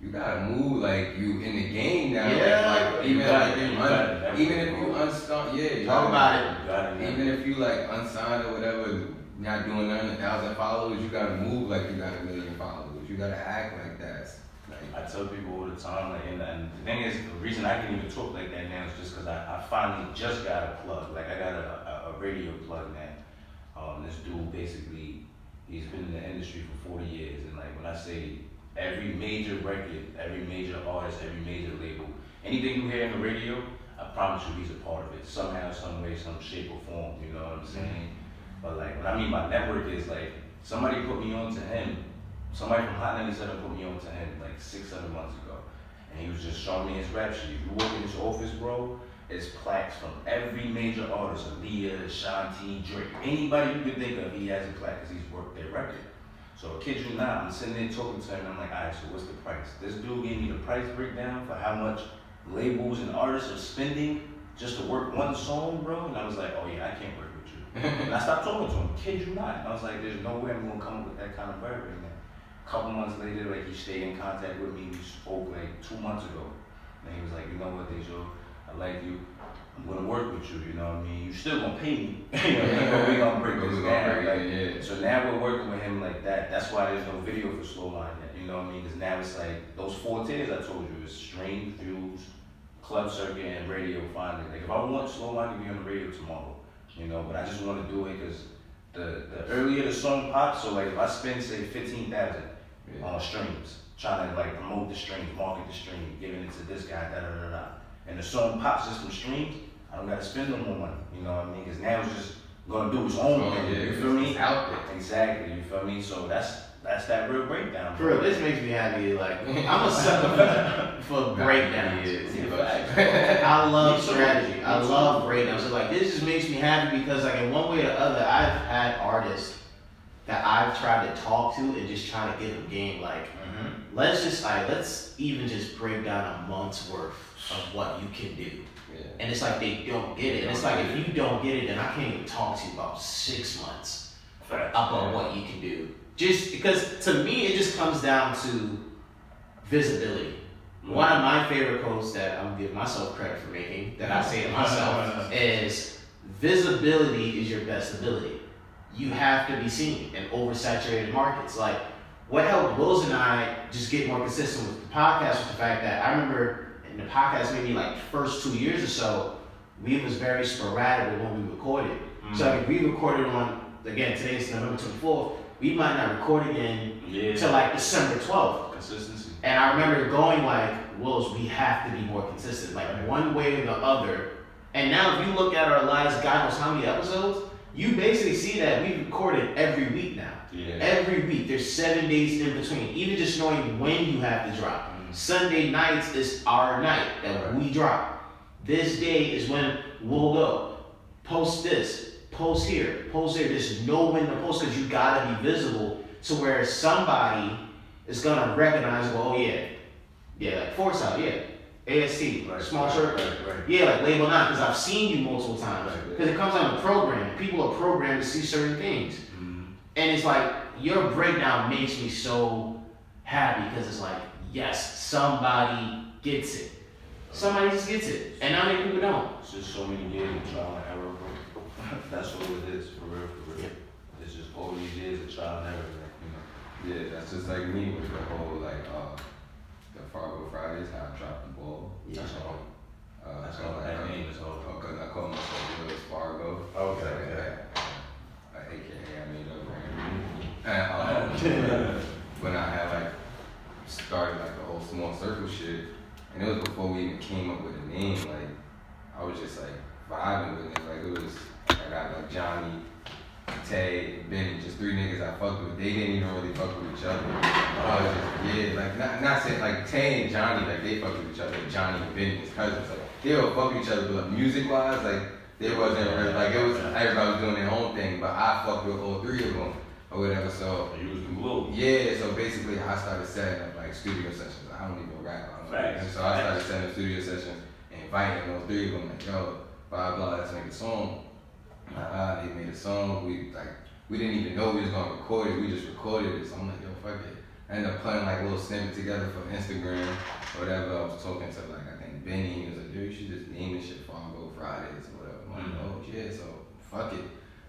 Speaker 3: you gotta move like you in the game now.
Speaker 2: Yeah,
Speaker 3: like, like even like your
Speaker 4: you
Speaker 3: even if you unsigned, yeah,
Speaker 2: Talk about it.
Speaker 4: It.
Speaker 3: Even if you like unsigned or whatever, not doing nothing, a thousand followers, you gotta move like you got a million followers. You gotta act like that. Like,
Speaker 4: I tell people all the time, like, and, and the thing is, the reason I can even talk like that now is just because I, I finally just got a plug. Like, I got a, a, a radio plug now. Um, this dude basically, he's been in the industry for 40 years, and like, when I say every major record, every major artist, every major label, anything you hear on the radio, I promise you he's a part of it somehow, some way, some shape or form. You know what I'm saying? But like, what I mean by network is like somebody put me on to him. Somebody from Hot 97 put me on to him like six, seven months ago, and he was just showing me his rap sheet. If you walk in his office, bro, it's plaques from every major artist, Aaliyah, Shanti, Drake, anybody you can think of. He has a plaque because he's worked their record. So kid you not, I'm sitting there talking to him, and I'm like, alright, so what's the price? This dude gave me the price breakdown for how much labels and artists are spending just to work one song, bro. And I was like, oh yeah, I can't work. And I stopped talking to him, kid you not. I was like, there's no way I'm gonna come up with that kind of bread right now. A couple months later, like he stayed in contact with me. We spoke like two months ago. And he was like, you know what, Dejo, I like you. I'm gonna work with you, you know what I mean? You still gonna pay me. you know what I mean? But we gonna break this down. like,
Speaker 3: yeah.
Speaker 4: So now we're working with him like that. That's why there's no video for Slow Line yet. You know what I mean? Because now it's like those four tiers I told you is stream, views, club circuit, and radio finally. Like if I want Slow Line to be on the radio tomorrow, you know, but I just want to do it because the the earlier the song pops, so like if I spend say fifteen thousand
Speaker 3: yeah.
Speaker 4: on streams, trying to like promote the stream, market the stream, giving it to this guy, da da da da, and the song pops just from streams, I don't gotta spend no more money. You know what I mean? Because now it's just gonna do its own
Speaker 3: Oh,
Speaker 4: thing.
Speaker 3: yeah,
Speaker 4: you feel me?
Speaker 3: out there.
Speaker 4: Exactly, you feel me? So that's that's that real breakdown.
Speaker 2: For real, this makes me happy. Like I'm a sucker for, for breakdowns.
Speaker 3: Yeah,
Speaker 2: I love strategy. I love breakdowns. So like this just makes me happy because like in one way or the other, I've had artists that I've tried to talk to and just try to get them game. Like
Speaker 4: Mhm.
Speaker 2: let's just like let's even just break down a month's worth of what you can do.
Speaker 3: yeah.
Speaker 2: And it's like they don't get it. And it's like if you don't get it, then I can't even talk to you about six months
Speaker 4: Facts.
Speaker 2: about what you can do. Just because to me it just comes down to visibility. One of my favorite quotes that I'm giving myself credit for making, that I say to myself, is visibility is your best ability. You have to be seen in oversaturated markets. Like what helped Wills and I just get more consistent with the podcast was the fact that I remember in the podcast maybe like first two years or so, we was very sporadic with when we recorded. So mm. like if we recorded on again today's November twenty fourth, we might not record again
Speaker 4: Yeah.
Speaker 2: until like December twelfth.
Speaker 4: consistency.
Speaker 2: And I remember going like, Wills, we have to be more consistent, like one way or the other. And now if you look at our last God knows how many episodes, you basically see that we recorded every week now.
Speaker 4: Yeah.
Speaker 2: Every week, there's seven days in between. Even just knowing when you have to drop.
Speaker 4: Mhm.
Speaker 2: Sunday nights is our night that we drop. This day is when we'll go. Post this, post here, post here. Just know when to post because you gotta be visible to where somebody is gonna recognize, well, oh yeah, yeah, like force out, yeah, AST,
Speaker 4: Right,
Speaker 2: small
Speaker 4: right,
Speaker 2: shirt,
Speaker 4: right, right.
Speaker 2: yeah, like label nine, because I've seen you multiple times. Because it comes down to programming. People are programmed to see certain things.
Speaker 4: Mhm.
Speaker 2: And it's like your breakdown makes me so happy because it's like, yes, somebody gets it. Somebody just gets it. And not many people don't.
Speaker 4: It's just so many years of trial and error. That's what it is, for real, for real. It's just all these years of trial and error, like, you know.
Speaker 3: Yeah, that's just like me with the whole like uh the Fargo Fridays, how I dropped the ball.
Speaker 2: Yeah.
Speaker 4: That's all.
Speaker 3: Uh,
Speaker 4: That's
Speaker 3: so
Speaker 4: all.
Speaker 3: like,
Speaker 4: That
Speaker 3: I-
Speaker 4: name is all.
Speaker 3: Oh, cause I call myself Willis Fargo.
Speaker 4: Okay,
Speaker 3: So,
Speaker 4: okay.
Speaker 3: yeah, uh, AKA I made up. And um, when I had like started like the whole small circle shit, and it was before we even came up with a name. Like I was just like vibing with it. Like it was, I got like Johnny, Tay, Benny, just three niggas I fucked with. They didn't even really fuck with each other. I was just yeah, like not not saying like Tay and Johnny like they fucked with each other. Johnny and Benny, his cousins, like they would fuck with each other, but like, music wise, like they wasn't really, like it was everybody was doing their own thing, but I fucked with all three of them or whatever. So
Speaker 4: You was the glue.
Speaker 3: yeah, so basically I started setting up like studio sessions. I don't even rap. I don't know.
Speaker 4: Facts.
Speaker 3: So I started setting up studio sessions and inviting those three of them like, yo, blah blah, let's make a song. They made a song. We like we didn't even know we was gonna record it. We just recorded it. So I'm like, yo, fuck it. I ended up putting like a little snippet together for Instagram or whatever. I was talking to like I think Benny. He was like, dude, you should just name this shit Fargo Fridays or whatever. I'm like,
Speaker 4: Mhm.
Speaker 3: oh yeah, so fuck it.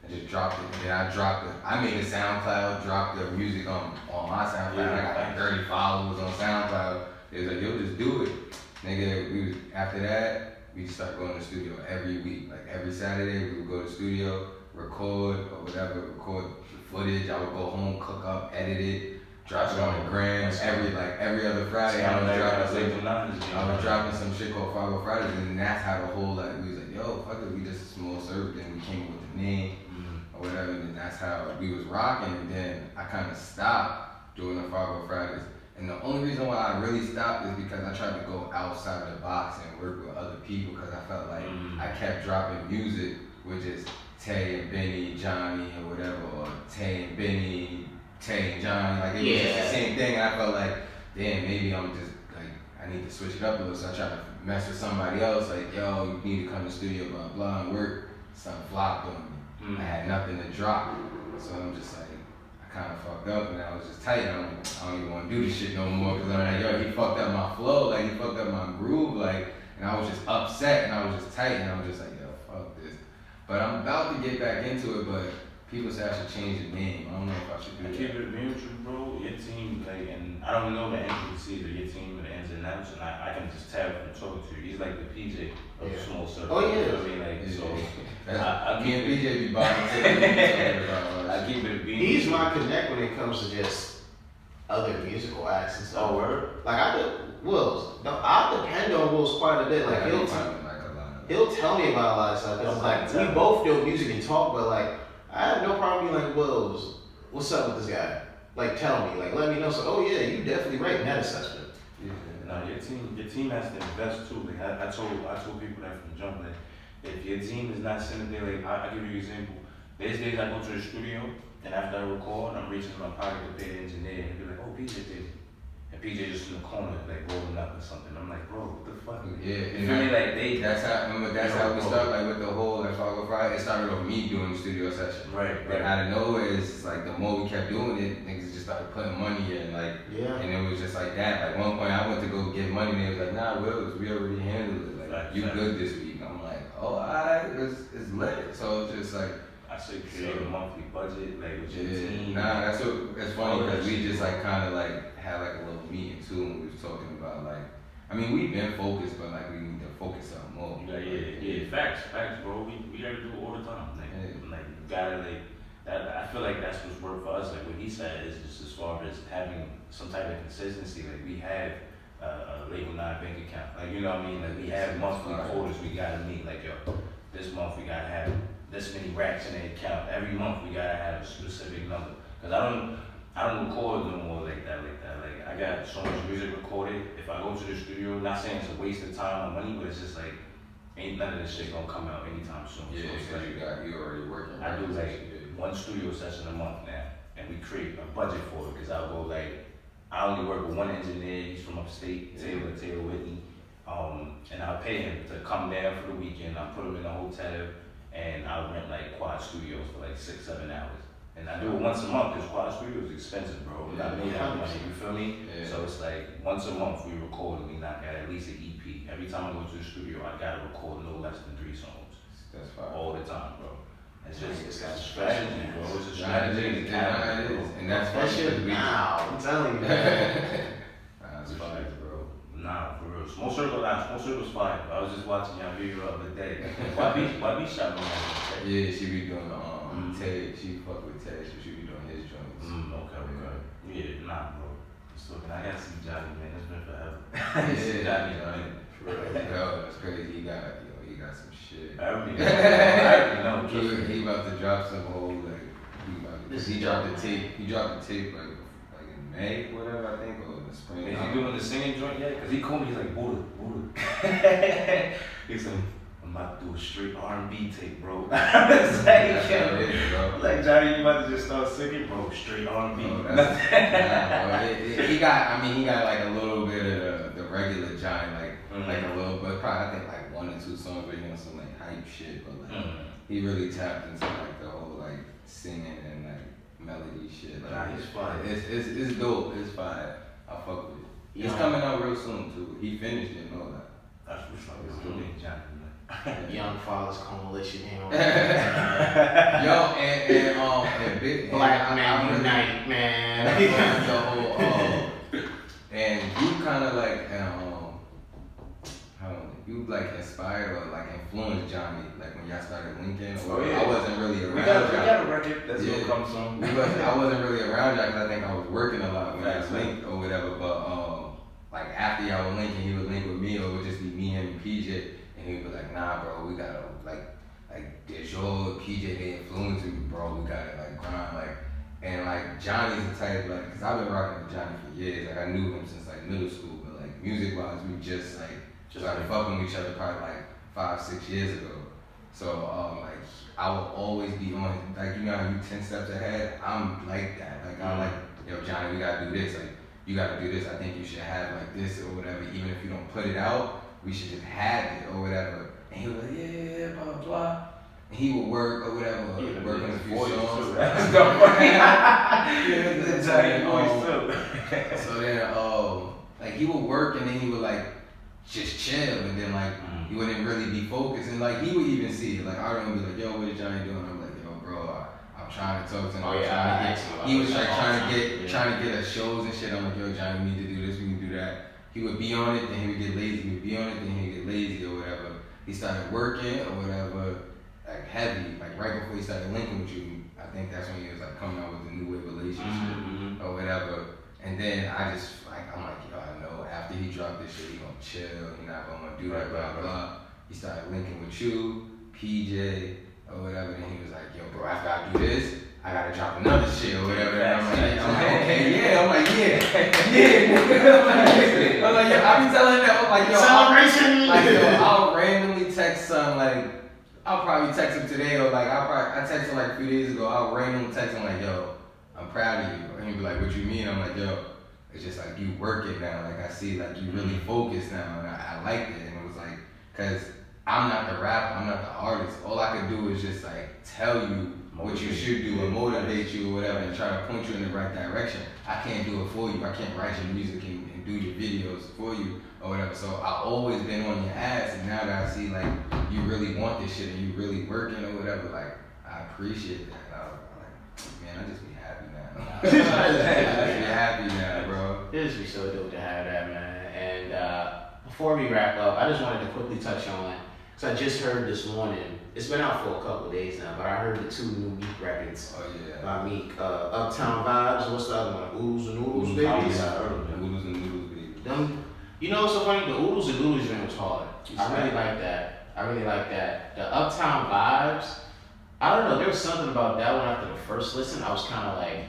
Speaker 3: I just dropped it, then I dropped it. I made a SoundCloud, dropped the music on on my SoundCloud. I got like 30 followers on SoundCloud. They was like, yo, just do it, nigga. We was, after that, we started going to the studio every week. Like every Saturday, we would go to the studio, record or whatever, record the footage. I would go home, cook up, edit it, drop it on the gram. Every like every other Friday, I was dropping some. I was dropping some shit called Five Fridays, and that's how the whole like we was like, yo, fuck it, we just a small service. Then we came up with the name or whatever, and then that's how we was rocking. And then I kind of stopped doing the Five Fridays. And the only reason why I really stopped is because I tried to go outside of the box and work with other people because I felt like
Speaker 4: Mm.
Speaker 3: I kept dropping music with just Tay and Benny, Johnny, or whatever, or Tay and Benny, Tay and Johnny. Like it was just the same thing. And I felt like, damn, maybe I'm just like I need to switch it up a little. So I tried to mess with somebody else, like, yo, you need to come to the studio, blah blah, and work. Something flopped on me.
Speaker 4: Mm.
Speaker 3: I had nothing to drop, so I'm just like, kind of fucked up, and I was just tight. I don't, I don't even want to do this shit no more because I'm like, yo, he fucked up my flow, like he fucked up my groove, like, and I was just upset, and I was just tight, and I was just like, yo, fuck this. But I'm about to get back into it, but people say I should change the name. I don't know if I should
Speaker 4: I
Speaker 3: do
Speaker 4: keep
Speaker 3: that.
Speaker 4: it real with you, bro. Your team, like, and I don't know the intricacies of your team and and I, I can just tell from talking to you. He's like the PJ of
Speaker 2: Yeah.
Speaker 4: the small circle.
Speaker 2: Oh, yeah.
Speaker 4: You know I mean? Like, so
Speaker 3: That's,
Speaker 4: I- I
Speaker 3: me and
Speaker 4: keep
Speaker 3: BJ be buying talking about all
Speaker 4: I keep it being.
Speaker 2: He's my connect when it comes to just other musical acts and stuff.
Speaker 4: Oh, word?
Speaker 2: Like I do, Wills. No, I depend on Wills quite a bit. Like
Speaker 3: I
Speaker 2: he'll
Speaker 3: be finding, like a
Speaker 2: he'll tell me about a lot of stuff. 'cause it's like
Speaker 4: Okay.
Speaker 2: we both do music and talk, but like I have no problem being like Wills. What's up with this guy? Like tell me, like let me know. So oh yeah, you definitely right in that assessment.
Speaker 3: Yeah.
Speaker 4: No, your team, your team has to invest too. Like I, I told, I told people that from jump. Like, if your team is not sitting there, like I, I give you an example. There's days I go to the studio and after I record, I'm reaching in my pocket to pay the engineer and be like, oh PJ did. it." And PJ just in the corner, like rolling up or something. I'm like, bro, what the fuck?
Speaker 3: Yeah,
Speaker 4: You
Speaker 3: and
Speaker 4: feel me? Like they,
Speaker 3: That's how remember that's
Speaker 4: Yeah,
Speaker 3: how we
Speaker 4: bro.
Speaker 3: start like with the whole like Follow Friday. It started with me doing the studio session.
Speaker 4: right,
Speaker 3: But
Speaker 4: right.
Speaker 3: out of nowhere it's like the more we kept doing it, niggas just started putting money in like
Speaker 2: Yeah.
Speaker 3: and it was just like that. Like one point I went to go get money and they was like, nah, Will, we already handled it. Like
Speaker 4: Right,
Speaker 3: you good this week. I'm like, oh alright, it's it's lit. So it's just like
Speaker 4: I say create a monthly budget, like with your
Speaker 3: yeah,
Speaker 4: team.
Speaker 3: nah, that's what it's funny because we just like kind of like had like a little meeting too, and we was talking about like, I mean, we've been focused, but like we need to focus on more.
Speaker 4: Yeah, yeah, yeah. Facts, facts, bro. We, we gotta do it all the time. Like,
Speaker 3: Yeah.
Speaker 4: like you gotta like that. I feel like that's what's worked for us. Like what he said is just as far as having some type of consistency. Like we have uh, a label nine bank account. Like you know what I mean. Like we have monthly quotas. We gotta meet. Like yo, this month we gotta have this many racks in the account. Every month we gotta have a specific number. Cause I don't. I don't record no more like that, like that. Like I got so much music recorded. If I go to the studio, not saying it's a waste of time or money, but it's just like ain't none of this shit gonna come out anytime soon.
Speaker 3: Yeah,
Speaker 4: so it's like
Speaker 3: you got you already working.
Speaker 4: I do like one studio session a month now, and we create a budget for it. Cause I'll go like I only work with one engineer. He's from upstate, Taylor Taylor Whitney, um, and I'll pay him to come down for the weekend. I'll put him in a hotel, and I'll rent like quad studios for like six seven hours. And I do it once a month because quad studio is expensive, bro.
Speaker 3: Yeah,
Speaker 4: I made that money. You feel me?
Speaker 3: Yeah.
Speaker 4: So it's like once a month we record and we knock out at least an EP. Every time I go to the studio, I gotta record no less than three songs
Speaker 3: That's fine.
Speaker 4: all the time, bro. It's just it's a
Speaker 2: That's
Speaker 4: strategy, bro. It's a strategy.
Speaker 3: nah, it is. And that's
Speaker 2: that shit now. I'm telling you.
Speaker 3: Nah, it's fine, bro.
Speaker 4: Nah, for real. Small circle, nah, small circle's fine. I was just watching y'all video the other day. Why be why be shot me
Speaker 3: Yeah, she be doing the um
Speaker 4: Mm.
Speaker 3: Ted. She fuck with Ted, so she be doing his joints.
Speaker 4: Mm, okay, okay. Yeah, nah, bro. Just looking, I gotta see Johnny, man. It's been forever. I
Speaker 3: Yeah,
Speaker 4: see Johnny, man.
Speaker 3: Yo, that's crazy. He got yo, he got some shit.
Speaker 4: I already know. I know.
Speaker 3: He, he about to drop some whole like he about to, he dropped the tape. He dropped the tape like like in May, whatever I think, or in the spring.
Speaker 4: Is he doing the singing joint yet? Cause he called me, he's like, Buddha, Buddha. he's like, I'm about to do a straight R&B tape, bro. Like,
Speaker 3: That's
Speaker 4: yo.
Speaker 3: how bro.
Speaker 4: Like Johnny, you about to just start singing, bro? Straight R&B.
Speaker 3: Oh, that's, nah, bro. It- it- he got, I mean, he got like a little bit of the, the regular Johnny, like
Speaker 4: Mhm.
Speaker 3: like a little, but probably I think like one or two songs where he on some like hype shit, but like
Speaker 4: Mm.
Speaker 3: he really tapped into like the whole like singing and like melody shit. Like,
Speaker 4: Nah, he's fire.
Speaker 3: It's, it's it's dope. It's fire. I fuck with it. It's coming out real soon too. He finished it and all that.
Speaker 4: That's what's up.
Speaker 3: It's
Speaker 4: It's
Speaker 3: dope.
Speaker 4: doing Johnny.
Speaker 2: Young Fathers Coalition. You know,
Speaker 3: Yo, and, and um, and big
Speaker 2: Black
Speaker 3: and I-
Speaker 2: men
Speaker 3: I really-
Speaker 2: unite, man.
Speaker 3: the whole, uh, and you kind of like, um, how you like inspired or like influenced Johnny, like when y'all started linking. Or
Speaker 4: Oh, yeah.
Speaker 3: I wasn't really around
Speaker 4: We got,
Speaker 3: y'all.
Speaker 4: got a record that's
Speaker 3: Yeah.
Speaker 4: gonna come soon.
Speaker 3: We wasn't, I wasn't really around y'all because I think I was working a lot when I was linked or whatever. But um, like after y'all were linking, he would link with me or it would just be me him, and PJ, and he be like, Nah, bro, we gotta like like Dejo, PJ, they influenced me, bro. We gotta like grind like. And like Johnny's the type like, cause I've been rocking with Johnny for years. Like I knew him since like middle school, but like music wise, we just like just started fucking with each other probably like five, six years ago. So um, like I will always be on like you know how you ten steps ahead. I'm like that. Like I'm like, yo Johnny, we gotta do this. Like you gotta do this. I think you should have like this or whatever. Even if you don't put it out, we should just have it or whatever. And he was like, yeah, yeah, yeah, blah blah blah. And he would work or whatever,
Speaker 4: even
Speaker 3: work on a few songs.
Speaker 4: too.
Speaker 3: Yeah, that's Um,
Speaker 4: too.
Speaker 3: So then, um, like he would work and then he would like just chill and then like
Speaker 4: Mhm.
Speaker 3: he wouldn't really be focused and like he would even see it. Like I would be like, yo, what is Johnny doing? I'm like, yo, bro, I, I'm trying to talk to him.
Speaker 2: Oh,
Speaker 3: I'm
Speaker 2: yeah,
Speaker 3: trying
Speaker 2: I
Speaker 3: to get. He was like trying to get
Speaker 2: Yeah.
Speaker 3: trying to get us shows and shit. I'm like, yo, Johnny, we need to do this. We need to do that. He would be on it, then he would get lazy. He would be on it, then he would get lazy or whatever. He started working or whatever, like heavy, like right before he started linking with you. I think that's when he was like coming out with the new wave relationship
Speaker 2: Mhm.
Speaker 3: or whatever. And then I just like I'm like, yo, I know after he dropped this shit, he gonna chill. He not gonna do that, blah
Speaker 4: right.
Speaker 3: blah. He started linking with you, PJ, or whatever. Then he was like, yo, bro, after I do this, I gotta drop another shit or whatever. And I'm like, I'm like, okay, yeah. I'm like, yeah, yeah. I'm like, I'm yo, I be telling them, I'm like, yo, I'll,
Speaker 2: Celebration.
Speaker 3: like, yo, I'll randomly text some like. I'll probably text him today or like I'll probably I texted him like a few days ago. I'll randomly text him like, yo, I'm proud of you. And he'd be like, what you mean? I'm like, yo, it's just like you working now. Like I see like you really focused now and I, I liked it. And it was like, cause I'm not the rapper, I'm not the artist. All I can do is just like tell you what you should do or motivate you or whatever and try to point you in the right direction. I can't do it for you. I can't write your music and, and do your videos for you or whatever. So I always been on your ass and now that I see like you really want this shit and you really working or whatever, like I appreciate that. I, I'm like, man, I just be happy now. I just be happy now, bro.
Speaker 2: It is be so dope to have that, man. And uh, before we wrap up, I just wanted to quickly touch on, because I just heard this morning, it's been out for a couple of days now, but I heard the two new Meek records
Speaker 3: Oh yeah.
Speaker 2: by Meek. Uh, Uptown Vibes, what's the other one? Oodles and Noodles,
Speaker 4: Oh,
Speaker 2: babies?
Speaker 4: yeah, I heard of that.
Speaker 3: Noodles and noodles, baby.
Speaker 2: Them, you know what's so funny? The Oodles and Noodles joint was hard. I really like that. I really like that. The Uptown Vibes, I don't know, there was something about that one after the first listen, I was kind of like,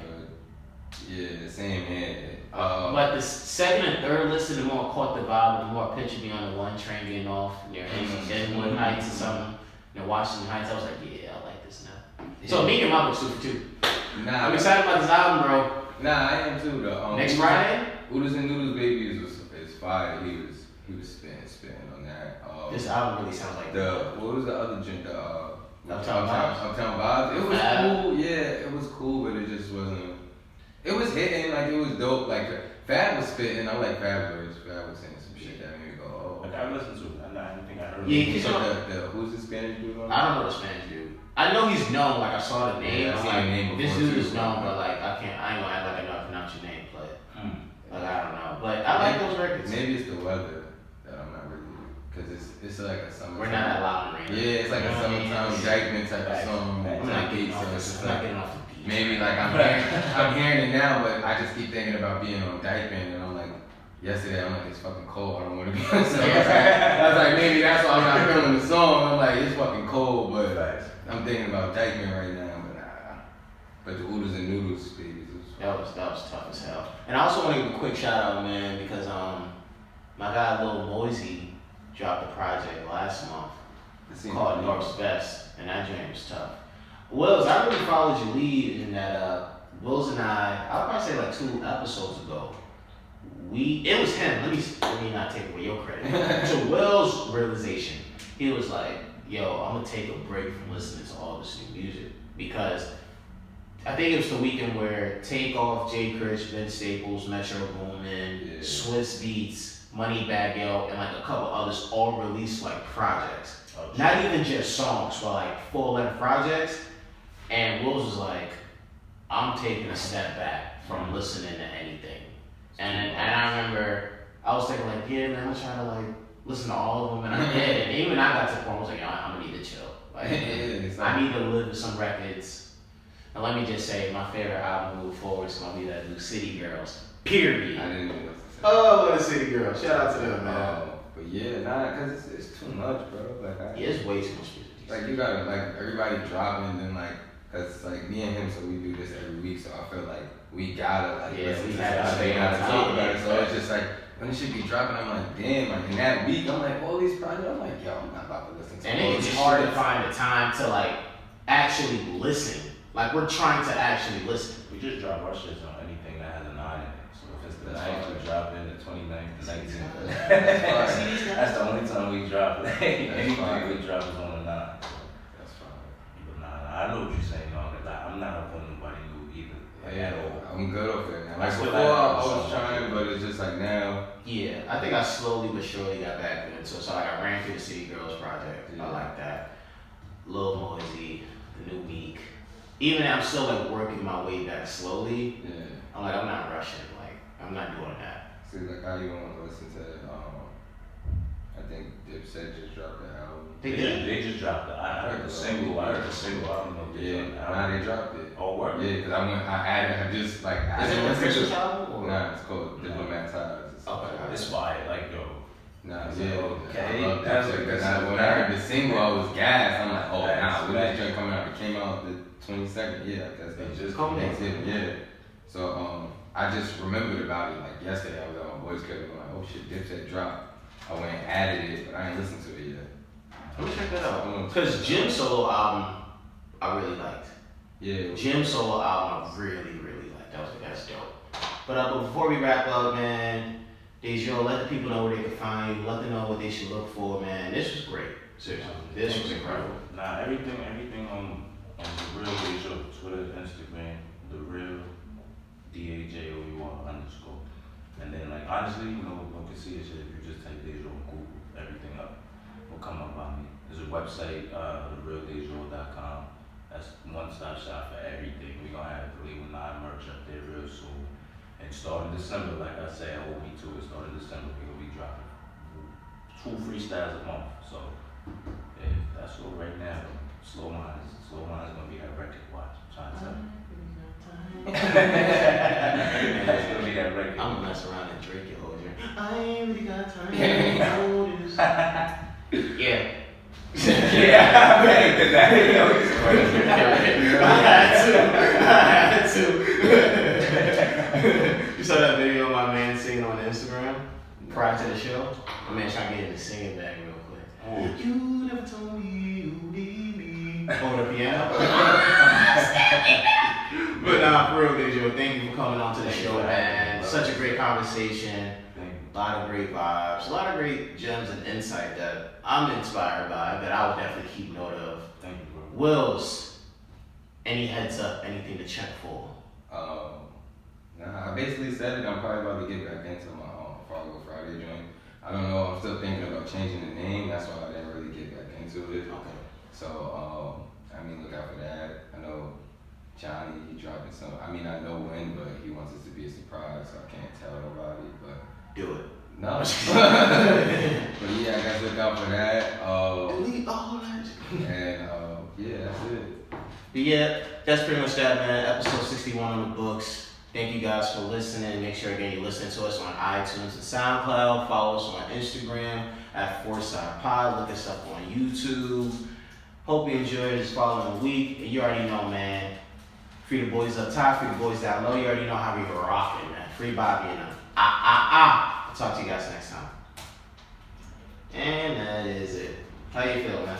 Speaker 3: yeah, same here.
Speaker 2: Uh,
Speaker 3: Uh,
Speaker 2: but the second and third listen, the more caught the vibe, the more picture me on the one train getting off near. Edgewood Heights or something, you know, Washington Heights. I was like, yeah, I like this now. So me and my book super too.
Speaker 3: Nah,
Speaker 2: I'm excited about this album, bro.
Speaker 3: Nah, I am too though. Um,
Speaker 2: Next Friday,
Speaker 3: Oodles and Noodles Babies was is fire. He was he was spitting spitting on that. Um,
Speaker 2: this album really sounds like
Speaker 3: the what was the other? The uh,
Speaker 2: Uptown Vibes?
Speaker 3: Uptown Vibes. It was
Speaker 2: Fab.
Speaker 3: cool. Yeah, it was cool, but it just wasn't. It was hitting like it was dope. Like Fab was spitting. I like Fab words. Fab was saying some shit that made me go.
Speaker 4: Like I listened to it. I, know- I think I heard
Speaker 2: Yeah,
Speaker 4: it.
Speaker 2: he's
Speaker 3: Oh. So the, the who's the Spanish dude on?
Speaker 2: I don't know the Spanish dude. I know he's known. Like I saw the name.
Speaker 3: Yeah, I
Speaker 2: I'm
Speaker 3: seen
Speaker 2: like,
Speaker 3: the name
Speaker 2: this dude
Speaker 3: too.
Speaker 2: is known, but like I can't. I ain't gonna act like I know how to pronounce your name, but
Speaker 4: Hmm.
Speaker 2: like I don't know. But I like those records.
Speaker 3: Maybe it's the weather that I'm not really because it's it's like a summer.
Speaker 2: We're not that loud right now.
Speaker 3: Yeah, it's like a summertime Dyckman type of
Speaker 4: Facts.
Speaker 3: song.
Speaker 4: Facts.
Speaker 2: I'm
Speaker 3: type
Speaker 2: not
Speaker 3: beat,
Speaker 2: getting
Speaker 3: so
Speaker 2: off
Speaker 3: it's
Speaker 2: the.
Speaker 3: just
Speaker 2: I'm not
Speaker 3: like
Speaker 2: getting off the beat.
Speaker 3: Maybe like I'm hearing, I'm hearing it now, but I just keep thinking about being on Dyckman, and I'm like, yesterday I'm like it's fucking cold, I don't want to be on. So I was like, I was like, maybe that's why I'm not feeling the song. I'm like it's fucking cold, but
Speaker 4: Facts.
Speaker 3: I'm thinking about Dyckman right now, but nah. But the oodles and noodles, baby.
Speaker 2: That was that was tough as hell. And I also want to give a quick shout out, man, because um my guy Lil Mosey dropped a project last month called Northsbest, and that joint was tough. Wills, I really followed your lead in that. Uh, Wills and I, I'll probably say like two episodes ago, we it was him. Let me let me not take away your credit. to Will's realization, he was like, "Yo, I'm gonna take a break from listening to all this new music because." I think it was the weekend where Takeoff, Jay Critch, Vince Staples, Metro Boomin,
Speaker 3: Yeah.
Speaker 2: Swizz Beatz, Moneybagg Yo, and like a couple others all released like projects.
Speaker 4: Oh,
Speaker 2: Not even just songs, but like full length projects. And Wills was like, I'm taking a step back from listening to anything. And and I remember I was thinking like, yeah, man, I'm trying to try to like listen to all of them, and I did. And even I got to the point where I was like, yo, I'm gonna need to chill. Like,
Speaker 3: yeah,
Speaker 2: I need to live with some records. And let me just say, my favorite album move forward is gonna be that new City Girls. Period.
Speaker 3: I didn't even know what to say.
Speaker 2: Oh, the City Girls. Shout out to them, man.
Speaker 3: Oh, but yeah, nah, cause it's, it's too much, bro. Like, I,
Speaker 2: Yeah, it's way too much music.
Speaker 3: like you gotta like everybody dropping, then like, cause like me and him, so we do this every week. So I feel like we gotta like
Speaker 2: Yeah,
Speaker 3: listen
Speaker 2: we
Speaker 3: to
Speaker 2: gotta
Speaker 3: stuff,
Speaker 2: stay
Speaker 3: gotta
Speaker 2: on
Speaker 3: talk
Speaker 2: top.
Speaker 3: about it. So it's just like when it should be dropping, I'm like, damn. Like in that week, I'm like, all these projects. I'm like, yo, I'm not about to listen to.
Speaker 2: And it's hard to find the time to like actually listen. Like we're trying to actually listen.
Speaker 4: We just drop our shit on anything that has a nine in it. So if it's the
Speaker 3: That's
Speaker 4: ninth,
Speaker 3: fine.
Speaker 4: we drop in the 29th, the 19th.
Speaker 3: That's.
Speaker 4: That's the only time we drop.
Speaker 3: That's
Speaker 4: Anything we drop is on the nine.
Speaker 3: That's fine.
Speaker 4: But nah, nah, I know what you're saying, I, I'm not up on nobody new either. Like, at
Speaker 3: Yeah,
Speaker 4: all.
Speaker 3: I'm good off it now.
Speaker 4: I
Speaker 3: Like before,
Speaker 4: like
Speaker 3: I was trying, but it's just like now.
Speaker 2: Yeah, I think I slowly but surely got back into it. So like I ran through the City Girls project.
Speaker 3: Yeah.
Speaker 2: I like that. Lil Mosey, the new week. Even I'm still like working my way back slowly.
Speaker 3: Yeah.
Speaker 2: I'm like I'm not rushing. Like I'm not doing that.
Speaker 3: See, like how you want to listen to? I think Dipset just dropped the album.
Speaker 2: They
Speaker 4: They,
Speaker 2: did?
Speaker 4: just, they just dropped the, I heard the single, I heard the single, I don't know if they
Speaker 3: Yeah,
Speaker 4: dropped the
Speaker 3: now they dropped it.
Speaker 4: Oh, word?
Speaker 3: Yeah, because I went, I added, I just like I
Speaker 2: Is it
Speaker 3: didn't
Speaker 2: an
Speaker 3: listen to.
Speaker 2: official album or?
Speaker 3: Nah, it's called Diplomatic Ties. It's-
Speaker 2: Okay.
Speaker 4: It's fire, like, yo.
Speaker 3: Nah,
Speaker 4: It's
Speaker 3: yeah,
Speaker 4: okay.
Speaker 3: I love
Speaker 4: That's
Speaker 3: Dipset.
Speaker 4: like-
Speaker 3: Because
Speaker 4: that's
Speaker 3: I- when I heard the single, I was gassed. I'm like, oh,
Speaker 4: That's
Speaker 3: nah, when
Speaker 4: right.
Speaker 3: this joint coming out? It came out the 22nd. Yeah, I guess
Speaker 4: They just
Speaker 2: Come
Speaker 3: next
Speaker 2: on.
Speaker 3: year. Yeah. So um, I just remembered about it like yesterday. I was at my boys' club. I'm like, oh shit, Dipset dropped. I went and added it, but I ain't listened to it yet.
Speaker 2: Let me check that out. Cause Jim solo album, I really liked.
Speaker 3: Yeah.
Speaker 2: Jim solo album, I really, really liked. That was that's dope. But uh, but before we wrap up, man, Dejo, let the people know where they can find you. Let them know what they should look for, man. This was great. Seriously, this was incredible.
Speaker 4: Nah, everything, everything on, on the real Dajour, Twitter, Instagram, the real D A J O U R underscore. And then like honestly, you know, you can see it shit if you just type Dajour on Google, everything up will come up on me. There's a website, uh, therealdajour.com. That's one stop shop for everything. We're gonna have Label Nine merch up there real soon. And starting December, like I said, hold me to it. Starting December, we're gonna be dropping two freestyles a month. So yeah, that's what right now. Slow minds, slow minds gonna be that record watch. I'm trying to tell you. That's gonna be that record.
Speaker 2: I'm gonna mess around and drink it whole drink. I ain't really got time to notice. Yeah.
Speaker 3: yeah, I made that. You know, it's
Speaker 2: I had to. I had to. you saw that video of my man singing on Instagram prior to the show? My man trying to get in the singing bag real quick.
Speaker 4: Oh.
Speaker 2: You never told me you need me. On the piano. but nah, for real, Dejo, thank you for coming on to the
Speaker 4: Thank
Speaker 2: show, man. Such a great conversation.
Speaker 4: Thank you.
Speaker 2: A lot of great vibes, a lot of great gems and insight that I'm inspired by that I would definitely keep note of.
Speaker 4: Thank you, bro.
Speaker 2: Wills, any heads up, anything to check for?
Speaker 3: Um, nah, I basically said it. I'm probably about to get back into my um, Fargo Friday joint. I don't know. I'm still thinking about changing the name. That's why I didn't really get back into it.
Speaker 2: Okay.
Speaker 3: So, um, I mean, look out for that. I know Johnny, he dropping some. I mean, I know when, but he wants it to be a surprise, so I can't tell nobody. But
Speaker 2: Do it.
Speaker 3: no. but yeah, I guess look out for that. Uh,
Speaker 2: Delete all that.
Speaker 3: and uh, yeah, that's it.
Speaker 2: But yeah, that's pretty much that, man. Episode 61 on the books. Thank you guys for listening. Make sure again you listen to us on iTunes and SoundCloud. Follow us on Instagram at Fourside Pod. Look us up on YouTube. Hope you enjoyed this following week. And you already know, man. Free the boys up top, free the boys down low. You already know how we were rocking, man. Free Bobby and them. Ah ah ah. I'll talk to you guys next time. And that is it. How you feel, man?